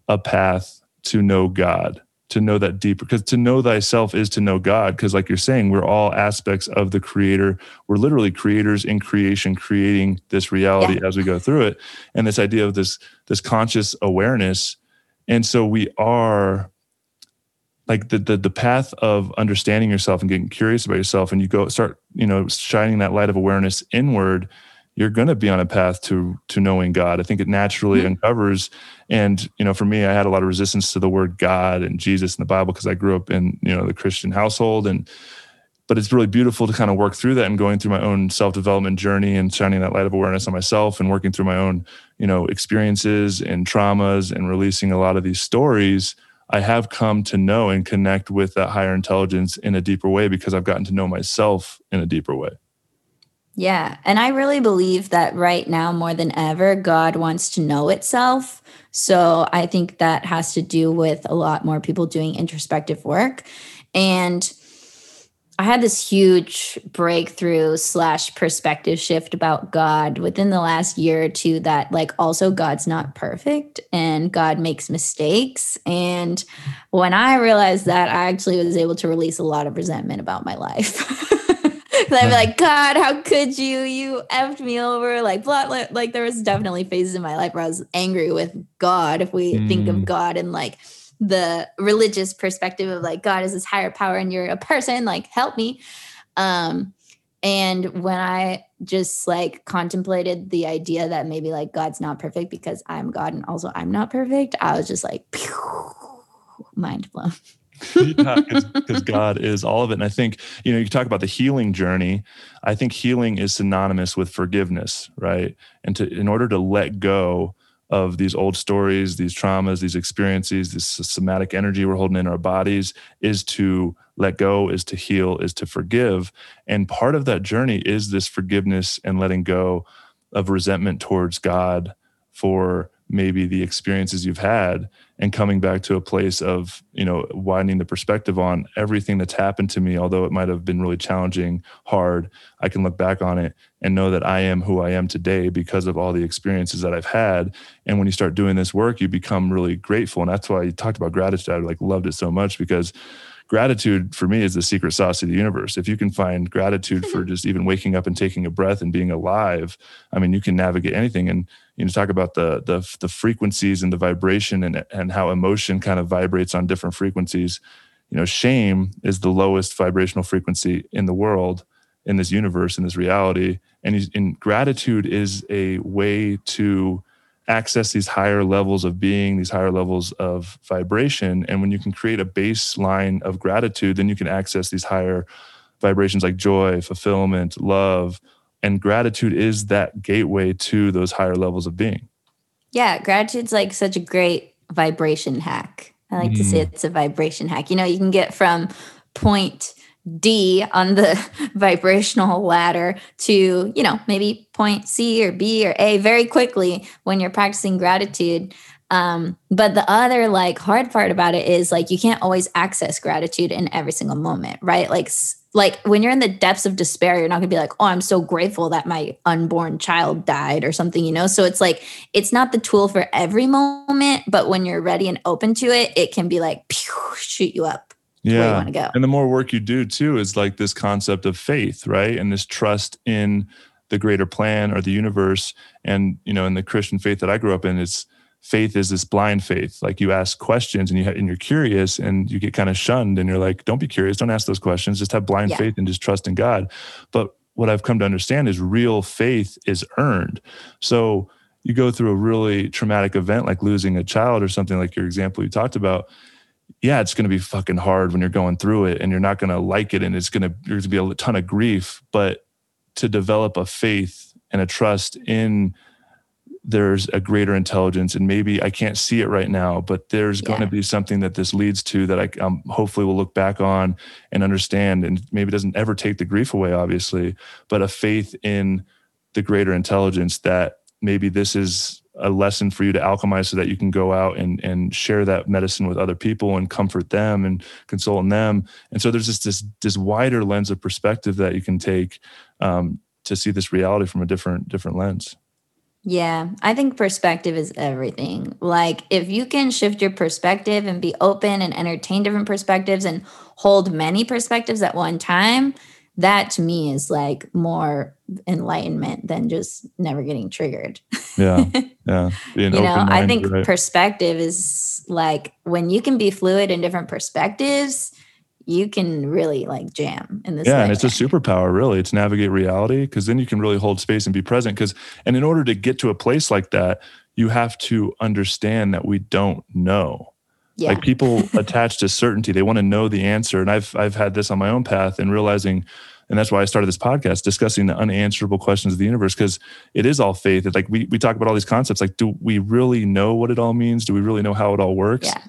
a path to know god to know that deeper because to know thyself is to know god because like you're saying we're all aspects of the creator. We're literally creators in creation creating this reality yeah. as we go through it and this idea of this this conscious awareness. And so we are like the, the the path of understanding yourself and getting curious about yourself and you go start you know shining that light of awareness inward you're going to be on a path to to knowing God. I think it naturally mm-hmm. uncovers. And you know, for me, I had a lot of resistance to the word God and Jesus in the Bible because I grew up in you know the Christian household, and but it's really beautiful to kind of work through that and going through my own self development journey and shining that light of awareness on myself and working through my own you know experiences and traumas and releasing a lot of these stories. I have come to know and connect with that higher intelligence in a deeper way because I've gotten to know myself in a deeper way. Yeah. And I really believe that right now, more than ever, God wants to know itself. So I think that has to do with a lot more people doing introspective work. And I had this huge breakthrough slash perspective shift about God within the last year or two that, like, also God's not perfect and God makes mistakes. And when I realized that, I actually was able to release a lot of resentment about my life. I'd be like, God, how could you? You effed me over. Like, blah, blah. like there was definitely phases in my life where I was angry with God. If we mm. think of mm. God and like the religious perspective of like God is this higher power and you're a person, like help me. Um, and when I just like contemplated the idea that maybe like God's not perfect because I'm God and also I'm not perfect, I was just like, pew, mind blown because God is all of it. And I think, you know, you talk about the healing journey. I think healing is synonymous with forgiveness, right? And to in order to let go of these old stories, these traumas, these experiences, this somatic energy we're holding in our bodies is to let go, is to heal, is to forgive. And part of that journey is this forgiveness and letting go of resentment towards God for maybe the experiences you've had and coming back to a place of you know widening the perspective on everything that's happened to me although it might have been really challenging hard i can look back on it and know that i am who i am today because of all the experiences that i've had. And when you start doing this work you become really grateful. And that's why you talked about gratitude. I like loved it so much because gratitude for me is the secret sauce of the universe. If you can find gratitude for mm-hmm. just even waking up and taking a breath and being alive, I mean, you can navigate anything. And you know, talk about the the the frequencies and the vibration and and how emotion kind of vibrates on different frequencies. You know, shame is the lowest vibrational frequency in the world, in this universe, in this reality. And, and gratitude is a way to access these higher levels of being, these higher levels of vibration. And when you can create a baseline of gratitude, then you can access these higher vibrations like joy, fulfillment, love. And gratitude is that gateway to those higher levels of being. Yeah, gratitude's like such a great vibration hack. I like mm. to say it's a vibration hack. You know, you can get from point D on the vibrational ladder to, you know, maybe point C or B or A very quickly when you're practicing gratitude. Um, but the other like hard part about it is like you can't always access gratitude in every single moment, right? Like like when you're in the depths of despair, you're not gonna be like, oh, I'm so grateful that my unborn child died or something, you know? So it's like it's not the tool for every moment, but when you're ready and open to it, it can be like pew, shoot you up yeah. want to go. And the more work you do too is like this concept of faith, right? And this trust in the greater plan or the universe. And you know, in the Christian faith that I grew up in, it's faith is this blind faith. Like you ask questions and you ha- and you're curious and you get kind of shunned and you're like, don't be curious, don't ask those questions, just have blind yeah. faith and just trust in God. But what I've come to understand is real faith is earned. So you go through a really traumatic event like losing a child or something like your example you talked about yeah, it's going to be fucking hard when you're going through it and you're not going to like it and it's going to, there's going to be a ton of grief. But to develop a faith and a trust in there's a greater intelligence and maybe I can't see it right now, but there's yeah. going to be something that this leads to that I um, hopefully will look back on and understand and maybe doesn't ever take the grief away, obviously, but a faith in the greater intelligence that maybe this is a lesson for you to alchemize so that you can go out and and share that medicine with other people and comfort them and console them and so there's just this this wider lens of perspective that you can take um, to see this reality from a different different lens yeah, I think perspective is everything. Like, if you can shift your perspective and be open and entertain different perspectives and hold many perspectives at one time, that to me is like more enlightenment than just never getting triggered. Yeah. Yeah. you know, I think right? perspective is like when you can be fluid in different perspectives, you can really like jam in this. Yeah. And it's a superpower, really, to navigate reality because then you can really hold space and be present. Because, and in order to get to a place like that, you have to understand that we don't know. Yeah. Like people attach to certainty, they want to know the answer. And I've I've had this on my own path and realizing, and that's why I started this podcast discussing the unanswerable questions of the universe because it is all faith. It's Like we we talk about all these concepts. Like, do we really know what it all means? Do we really know how it all works? Yeah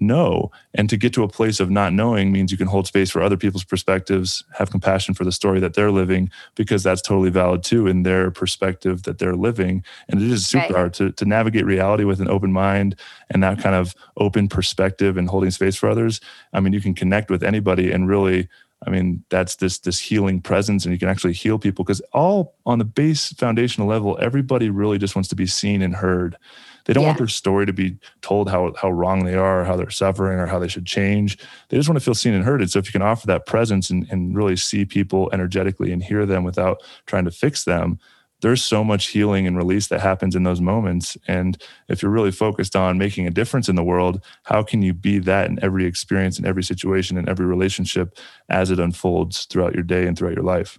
know. And to get to a place of not knowing means you can hold space for other people's perspectives, have compassion for the story that they're living, because that's totally valid too in their perspective that they're living. And it is super right. hard to, to navigate reality with an open mind and that kind of open perspective and holding space for others. I mean, you can connect with anybody and really I mean, that's this this healing presence, and you can actually heal people because all on the base foundational level, everybody really just wants to be seen and heard. They don't yeah. want their story to be told how how wrong they are, or how they're suffering, or how they should change. They just want to feel seen and heard. And so if you can offer that presence and, and really see people energetically and hear them without trying to fix them, there's so much healing and release that happens in those moments. And if you're really focused on making a difference in the world, how can you be that in every experience, in every situation, in every relationship as it unfolds throughout your day and throughout your life?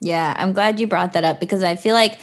Yeah, I'm glad you brought that up because I feel like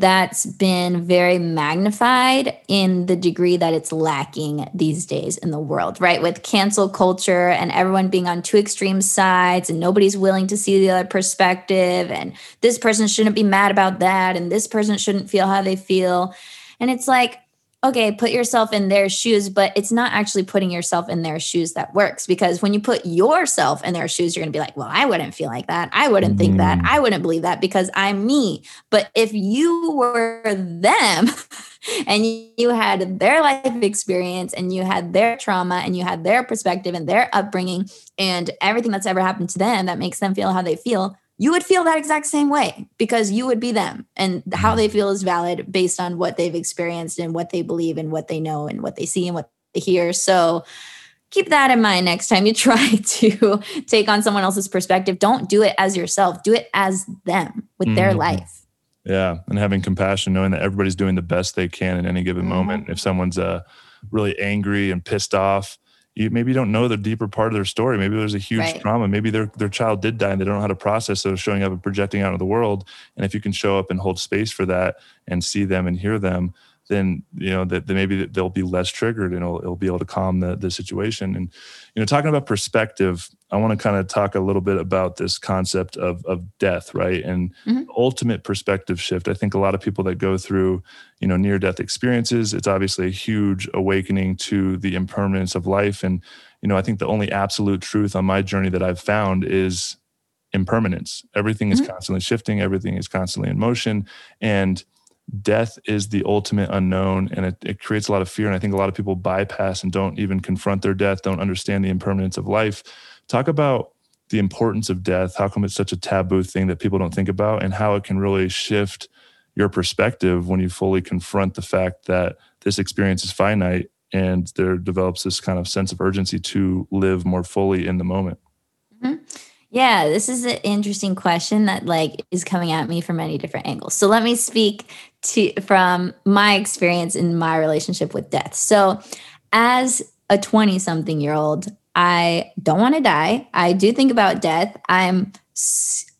that's been very magnified in the degree that it's lacking these days in the world, right? With cancel culture and everyone being on two extreme sides and nobody's willing to see the other perspective. And this person shouldn't be mad about that. And this person shouldn't feel how they feel. And it's like, okay, put yourself in their shoes, but it's not actually putting yourself in their shoes that works because when you put yourself in their shoes, you're going to be like, well, I wouldn't feel like that. I wouldn't mm-hmm. think that. Mm. I wouldn't believe that because I'm me. But if you were them and you had their life experience and you had their trauma and you had their perspective and their upbringing and everything that's ever happened to them that makes them feel how they feel, you would feel that exact same way because you would be them. And how they feel is valid based on what they've experienced and what they believe and what they know and what they see and what they hear. So keep that in mind next time you try to take on someone else's perspective. Don't do it as yourself. Do it as them with their mm-hmm. life. Yeah and having compassion knowing that everybody's doing the best they can in any given mm-hmm. moment. If someone's uh, really angry and pissed off you maybe you don't know the deeper part of their story. Maybe there's a huge right. trauma. Maybe their their child did die and they don't know how to process so showing up and projecting out of the world. And if you can show up and hold space for that and see them and hear them, then you know that, that maybe they'll be less triggered and it'll, it'll be able to calm the, the situation and you know talking about perspective i want to kind of talk a little bit about this concept of, of death right? And Mhm. ultimate perspective shift i think a lot of people that go through you know near death experiences it's obviously a huge awakening to the impermanence of life. And you know i think the only absolute truth on my journey that i've found is impermanence. Everything is Mhm. constantly shifting everything is constantly in motion and death is the ultimate unknown and it, it creates a lot of fear. And i think a lot of people bypass and don't even confront their death don't understand the impermanence of life talk about the importance of death how come it's such a taboo thing that people don't think about and how it can really shift your perspective when you fully confront the fact that this experience is finite and there develops this kind of sense of urgency to live more fully in the moment mm-hmm. Yeah, this is an interesting question that like is coming at me from many different angles. So let me speak to from my experience in my relationship with death. So as a 20 something year old, I don't want to die. I do think about death. I'm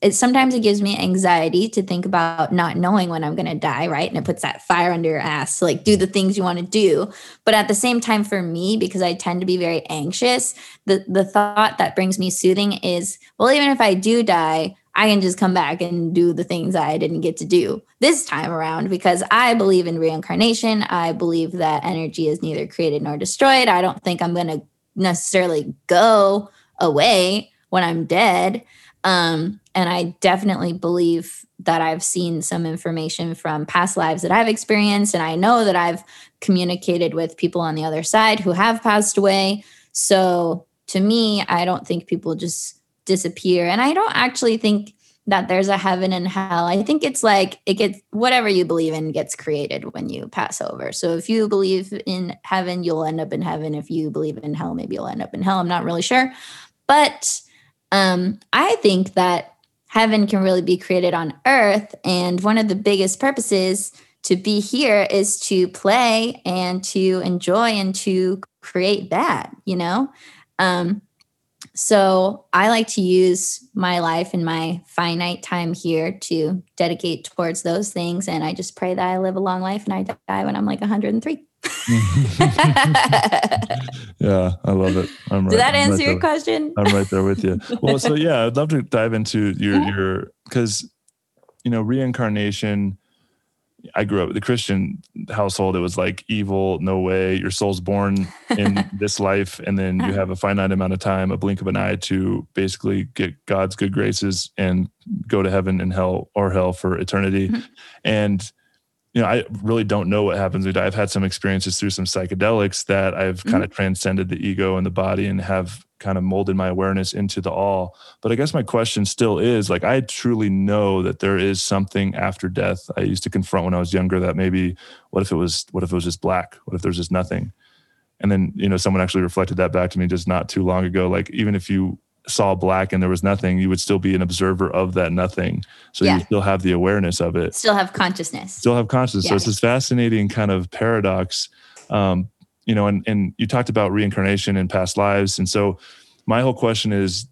it sometimes it gives me anxiety to think about not knowing when I'm going to die, right? And it puts that fire under your ass to like do the things you want to do. But at the same time for me because I tend to be very anxious, the the thought that brings me soothing is well even if i do die i can just come back and do the things i didn't get to do this time around because i believe in reincarnation i believe that energy is neither created nor destroyed i don't think i'm going to necessarily go away when i'm dead um, and i definitely believe that i've seen some information from past lives that i've experienced and i know that i've communicated with people on the other side who have passed away so to me, I don't think people just disappear. And I don't actually think that there's a heaven and hell. I think it's like it gets whatever you believe in gets created when you pass over. So if you believe in heaven, you'll end up in heaven. If you believe in hell, maybe you'll end up in hell. I'm not really sure. But um, I think that heaven can really be created on earth. And one of the biggest purposes to be here is to play and to enjoy and to create that, you know? Um, so I like to use my life and my finite time here to dedicate towards those things. And I just pray that I live a long life and I die when I'm like 103. yeah i love it I'm Did that I'm answer there. your question? I'm right there with you. Well, so yeah, I'd love to dive into your your because you know reincarnation. I grew up with a Christian household. It was like evil, no way. Your soul's born in this life, and then you have a finite amount of time, a blink of an eye, to basically get God's good graces and go to heaven and hell or hell for eternity. Mhm. And you know, I really don't know what happens when we die. I've had some experiences through some psychedelics that I've kind of transcended the ego and the body and have kind of molded my awareness into the all. But I guess my question still is like, I truly know that there is something after death. I used to confront when I was younger that maybe, what if it was, what if it was just black? What if there's just nothing? And then, you know, someone actually reflected that back to me just not too long ago. Like, even if you saw black and there was nothing, you would still be an observer of that nothing. So Yeah. you still have the awareness of it Still have consciousness. still have consciousness. So it's this fascinating kind of paradox. Um, you know, and and you talked about reincarnation and past lives. And so my whole question is,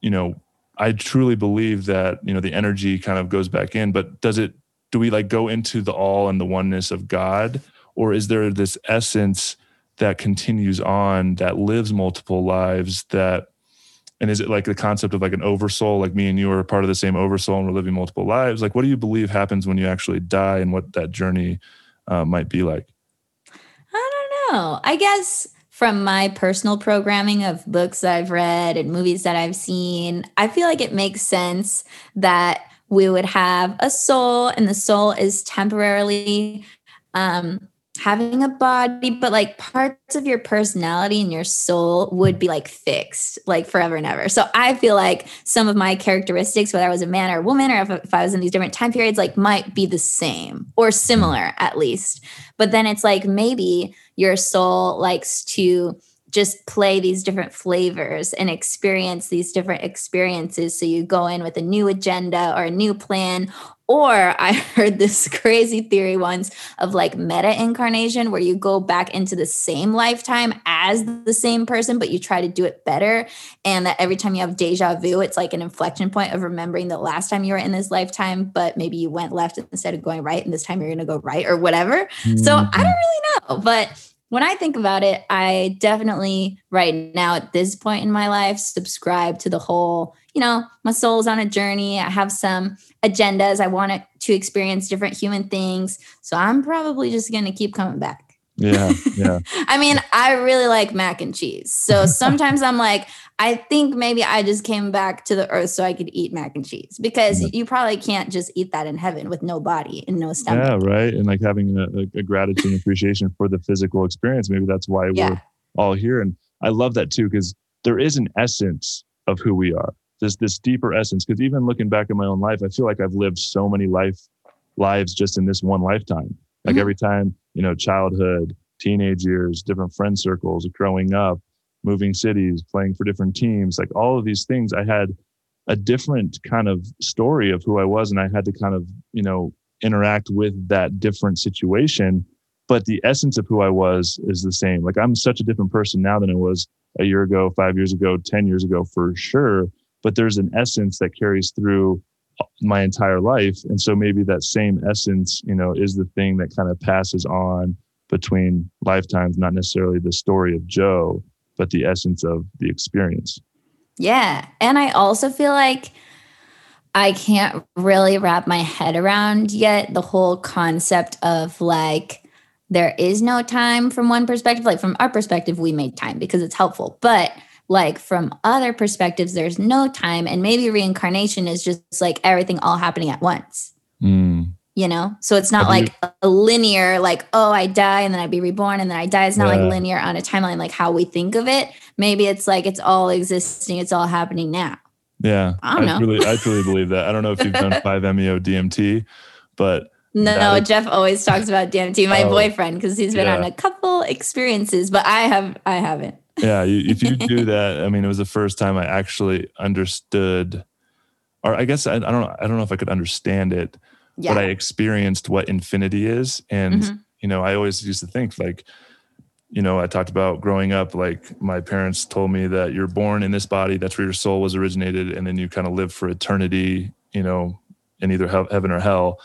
you know, I truly believe that, you know, the energy kind of goes back in, but does it do we like go into the all and the oneness of God? Or is there this essence that continues on that lives multiple lives that and is it like the concept of like an oversoul like me and you are part of the same oversoul and we're living multiple lives like what do you believe happens when you actually die and what that journey uh, might be like know. I guess from my personal programming of books I've read and movies that I've seen, I feel like it makes sense that we would have a soul and the soul is temporarily um having a body but like parts of your personality and your soul would be like fixed like forever and ever so i feel like some of my characteristics whether i was a man or a woman or if, if i was in these different time periods like might be the same or similar at least but then it's like maybe your soul likes to just play these different flavors and experience these different experiences. So you go in with a new agenda or a new plan Or I heard this crazy theory once of like meta incarnation, where you go back into the same lifetime as the same person, but you try to do it better. And that every time you have deja vu, it's like an inflection point of remembering the last time you were in this lifetime, but maybe you went left instead of going right. And this time you're going to go right or whatever. So I don't mm-hmm. really know. But when I think about it, I definitely right now at this point in my life subscribe to the whole, you know, my soul's on a journey. I have some agendas. I want it to experience different human things. So I'm probably just going to keep coming back. Yeah, yeah. I mean, I really like mac and cheese. So sometimes I'm like, I think maybe I just came back to the earth so I could eat mac and cheese because Yeah. you probably can't just eat that in heaven with no body and no stomach. Yeah, right. And like having a, a- gratitude and appreciation for the physical experience. Maybe that's why Yeah. we're all here. And I love that too, because there is an essence of who we are. There's this deeper essence. Because even looking back at my own life, I feel like I've lived so many life lives just in this one lifetime. Like Mhm. every time, you know, childhood, teenage years, different friend circles, growing up, moving cities, playing for different teams, like all of these things, I had a different kind of story of who I was. And I had to kind of, you know, interact with that different situation. But the essence of who I was is the same. Like I'm such a different person now than I was a year ago, five years ago, 10 years ago, for sure. But there's an essence that carries through my entire life. And so maybe that same essence, you know, is the thing that kind of passes on between lifetimes, not necessarily the story of Joe, but the essence of the experience. Yeah. And I also feel like I can't really wrap my head around yet the whole concept of like, there is no time from one perspective. Like, from our perspective, we made time because it's helpful. But like, from other perspectives, there's no time. And maybe reincarnation is just like everything all happening at once, Mm. you know? So it's not Have you- like a linear, like, oh, I die and then I'd be reborn and then I die. It's not Yeah. like linear on a timeline, like how we think of it. Maybe it's like it's all existing, it's all happening now. Yeah. I don't know. truly, I truly believe that. I don't know if you've done 5-MeO DMT, but No, That is- Jeff always talks about DMT, my Oh, boyfriend, because he's been yeah. on a couple experiences, but I have I haven't. Yeah, you, if you do that, I mean, it was the first time I actually understood, or I guess I, I don't know, I don't know if I could understand it, Yeah. but I experienced what infinity is. And, Mhm. you know, I always used to think like, you know, I talked about growing up, like my parents told me that you're born in this body, that's where your soul was originated. And then you kind of live for eternity, you know, in either hea- heaven or hell.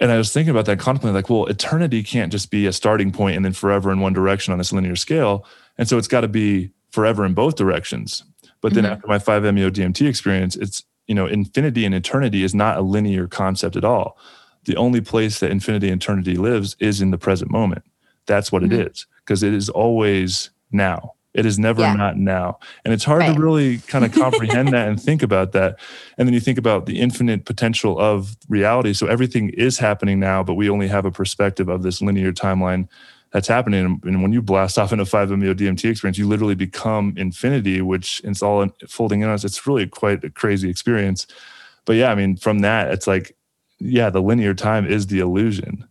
And I was thinking about that constantly, like, well, eternity can't just be a starting point and then forever in one direction on this linear scale. And so it's got to be forever in both directions. But then Mhm. after my 5-MeO DMT experience, it's, you know, infinity and eternity is not a linear concept at all. The only place that infinity and eternity lives is in the present moment. That's what Mhm. it is, because it is always now. It is never Yeah. not now. And it's hard Right. to really kind of comprehend that and think about that. And then you think about the infinite potential of reality. So everything is happening now, but we only have a perspective of this linear timeline that's happening. And- when you blast off into 5-MeO DMT experience, you literally become infinity, which it's all folding in us. It's really quite a crazy experience. But yeah, I mean, from that, it's like, yeah, the linear time is the illusion.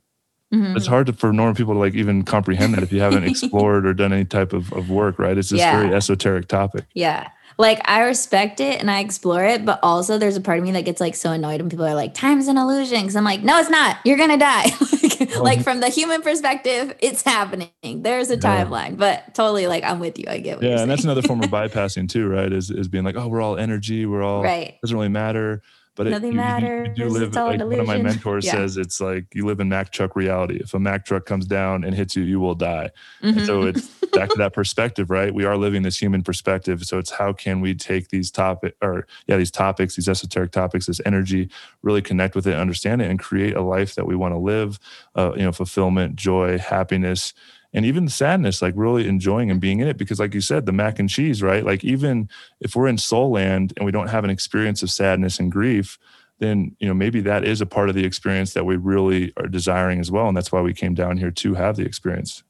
Mhm. It's hard to, for normal people to like even comprehend that if you haven't explored or done any type of, of work, right? It's this Yeah. very esoteric topic. Yeah. Like I respect it and I explore it, but also there's a part of me that gets like so annoyed when people are like, time's an illusion. Cause I'm like, no, it's not. You're gonna die. like, like from the human perspective, it's happening. There's a Yeah. timeline. But totally like I'm with you. I get what Yeah, and that's another form of bypassing too, right? Is is being like, oh, we're all energy, we're all right. doesn't really matter. But it, Nothing you, you- you matters, do live like one of my mentors Yeah. says it's like you live in Mack truck reality. If a Mack truck comes down and hits you, you will die. And so Mhm. it's back to that perspective, right? We are living this human perspective. So it's how can we take these topic or yeah, these topics, these esoteric topics, this energy, really connect with it, understand it, and create a life that we want to live. Uh, you know, fulfillment, joy, happiness, and even sadness, like really enjoying and being in it. Because, like you said, the mac and cheese, right? Like even if we're in soul land and we don't have an experience of sadness and grief, then you know maybe that is a part of the experience that we really are desiring as well, and that's why we came down here to have the experience.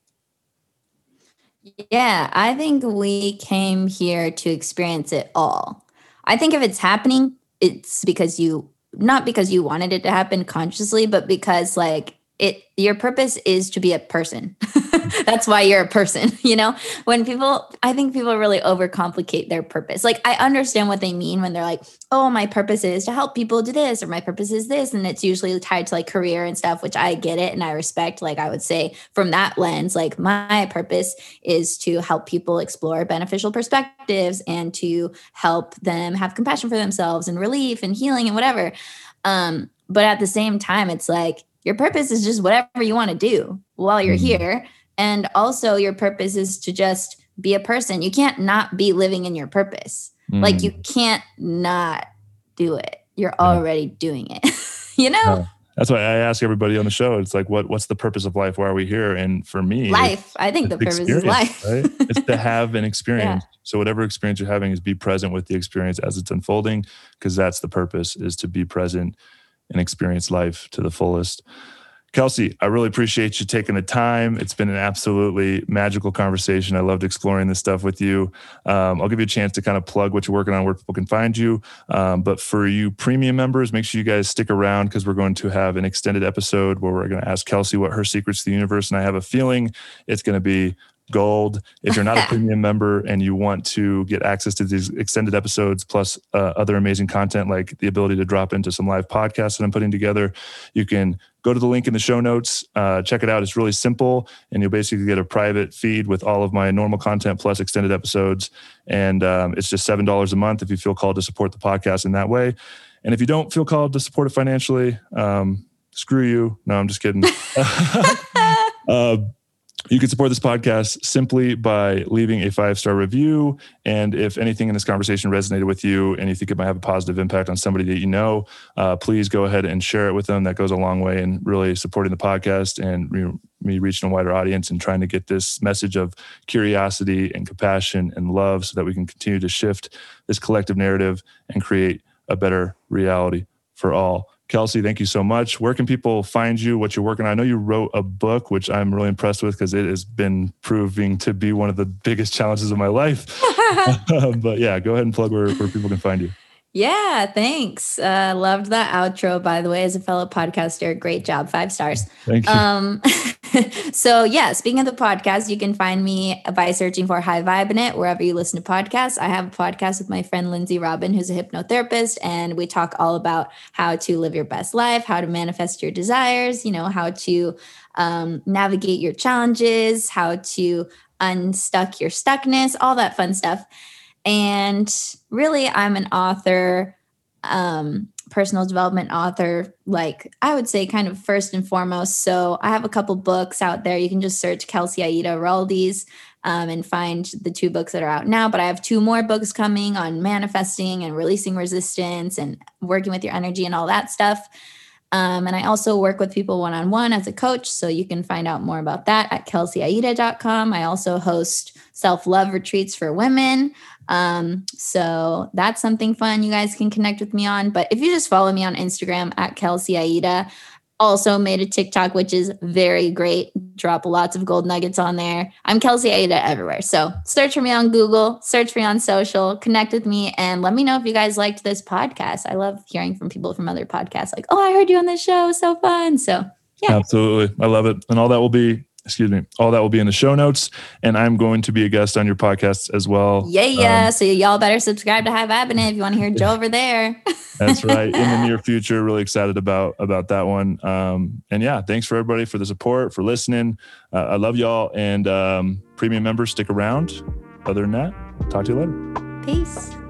Yeah, I think we came here to experience it all. I think if it's happening, it's because you not because you wanted it to happen consciously, but because like it your purpose is to be a person. That's why you're a person, you know? When people I think people really overcomplicate their purpose. Like I understand what they mean when they're like, "Oh, my purpose is to help people do this," or "My purpose is this," and it's usually tied to like career and stuff, which I get it and I respect. Like I would say from that lens, like my purpose is to help people explore beneficial perspectives and to help them have compassion for themselves and relief and healing and whatever. Um, but at the same time, it's like your purpose is just whatever you want to do while you're mm-hmm. here. And also, your purpose is to just be a person. You can't not be living in your purpose. Mm. Like, you can't not do it. You're already doing it, you know? That's why I ask everybody on the show. It's like, what what's the purpose of life? Why are we here? And for me, life. I think the purpose is life. right? It's to have an experience. Yeah. So whatever experience you're having is be present with the experience as it's unfolding, because that's the purpose is to be present and experience life to the fullest. Kelsey, I really appreciate you taking the time. It's been an absolutely magical conversation. I loved exploring this stuff with you. Um, I'll give you a chance to kind of plug what you're working on, where people can find you. Um, but for you premium members, make sure you guys stick around because we're going to have an extended episode where we're going to ask Kelsey what her secrets to the universe. And I have a feeling it's going to be gold. If you're not a premium member and you want to get access to these extended episodes plus uh, other amazing content like the ability to drop into some live podcasts that I'm putting together, you can go to the link in the show notes, uh, check it out. It's really simple, and you'll basically get a private feed with all of my normal content plus extended episodes. And um, it's just seven dollars a month if you feel called to support the podcast in that way. And if you don't feel called to support it financially, um, screw you. No, I'm just kidding. uh, you can support this podcast simply by leaving a five star review. And if anything in this conversation resonated with you and you think it might have a positive impact on somebody that you know, uh, please go ahead and share it with them. That goes a long way in really supporting the podcast and know, me reaching a wider audience and trying to get this message of curiosity and compassion and love so that we can continue to shift this collective narrative and create a better reality for all. Kelsey, thank you so much. Where can people find you? What you're working on? I know you wrote a book, which I'm really impressed with because it has been proving to be one of the biggest challenges of my life. but yeah, go ahead and plug where, where people can find you. Yeah, thanks. Uh, loved that outro, by the way, as a fellow podcaster. Great job. Five stars. Thank you. Um, so, yeah, speaking of the podcast, you can find me by searching for High Vibe in it wherever you listen to podcasts. I have a podcast with my friend Lindsay Robin, who's a hypnotherapist, and we talk all about how to live your best life, how to manifest your desires, you know, how to um, navigate your challenges, how to unstuck your stuckness, all that fun stuff. And really, I'm an author, um, personal development author, like I would say, kind of first and foremost. So I have a couple books out there. You can just search Kelsey Aida Roualdes um, and find the two books that are out now. But I have two more books coming on manifesting and releasing resistance and working with your energy and all that stuff. Um, and I also work with people one on one as a coach. So you can find out more about that at kelseyaida.com. I also host self love retreats for women. Um, so that's something fun you guys can connect with me on. But if you just follow me on Instagram at Kelsey Aida, also made a TikTok, which is very great. Drop lots of gold nuggets on there. I'm Kelsey Aida everywhere. So search for me on Google, search for me on social, connect with me, and let me know if you guys liked this podcast. I love hearing from people from other podcasts like, oh, I heard you on this show. So fun. So yeah. Absolutely. I love it. And all that will be excuse me. All that will be in the show notes and i'm going to be a guest on your podcast as well. Yeah yeah. Um, so y'all better subscribe to high vibe if you want to hear joe over there. That's right. In the near future really excited about about that one. Um, and yeah thanks for everybody for the support for listening. Uh, i love y'all and um, premium members stick around. Other than that talk to you later. Peace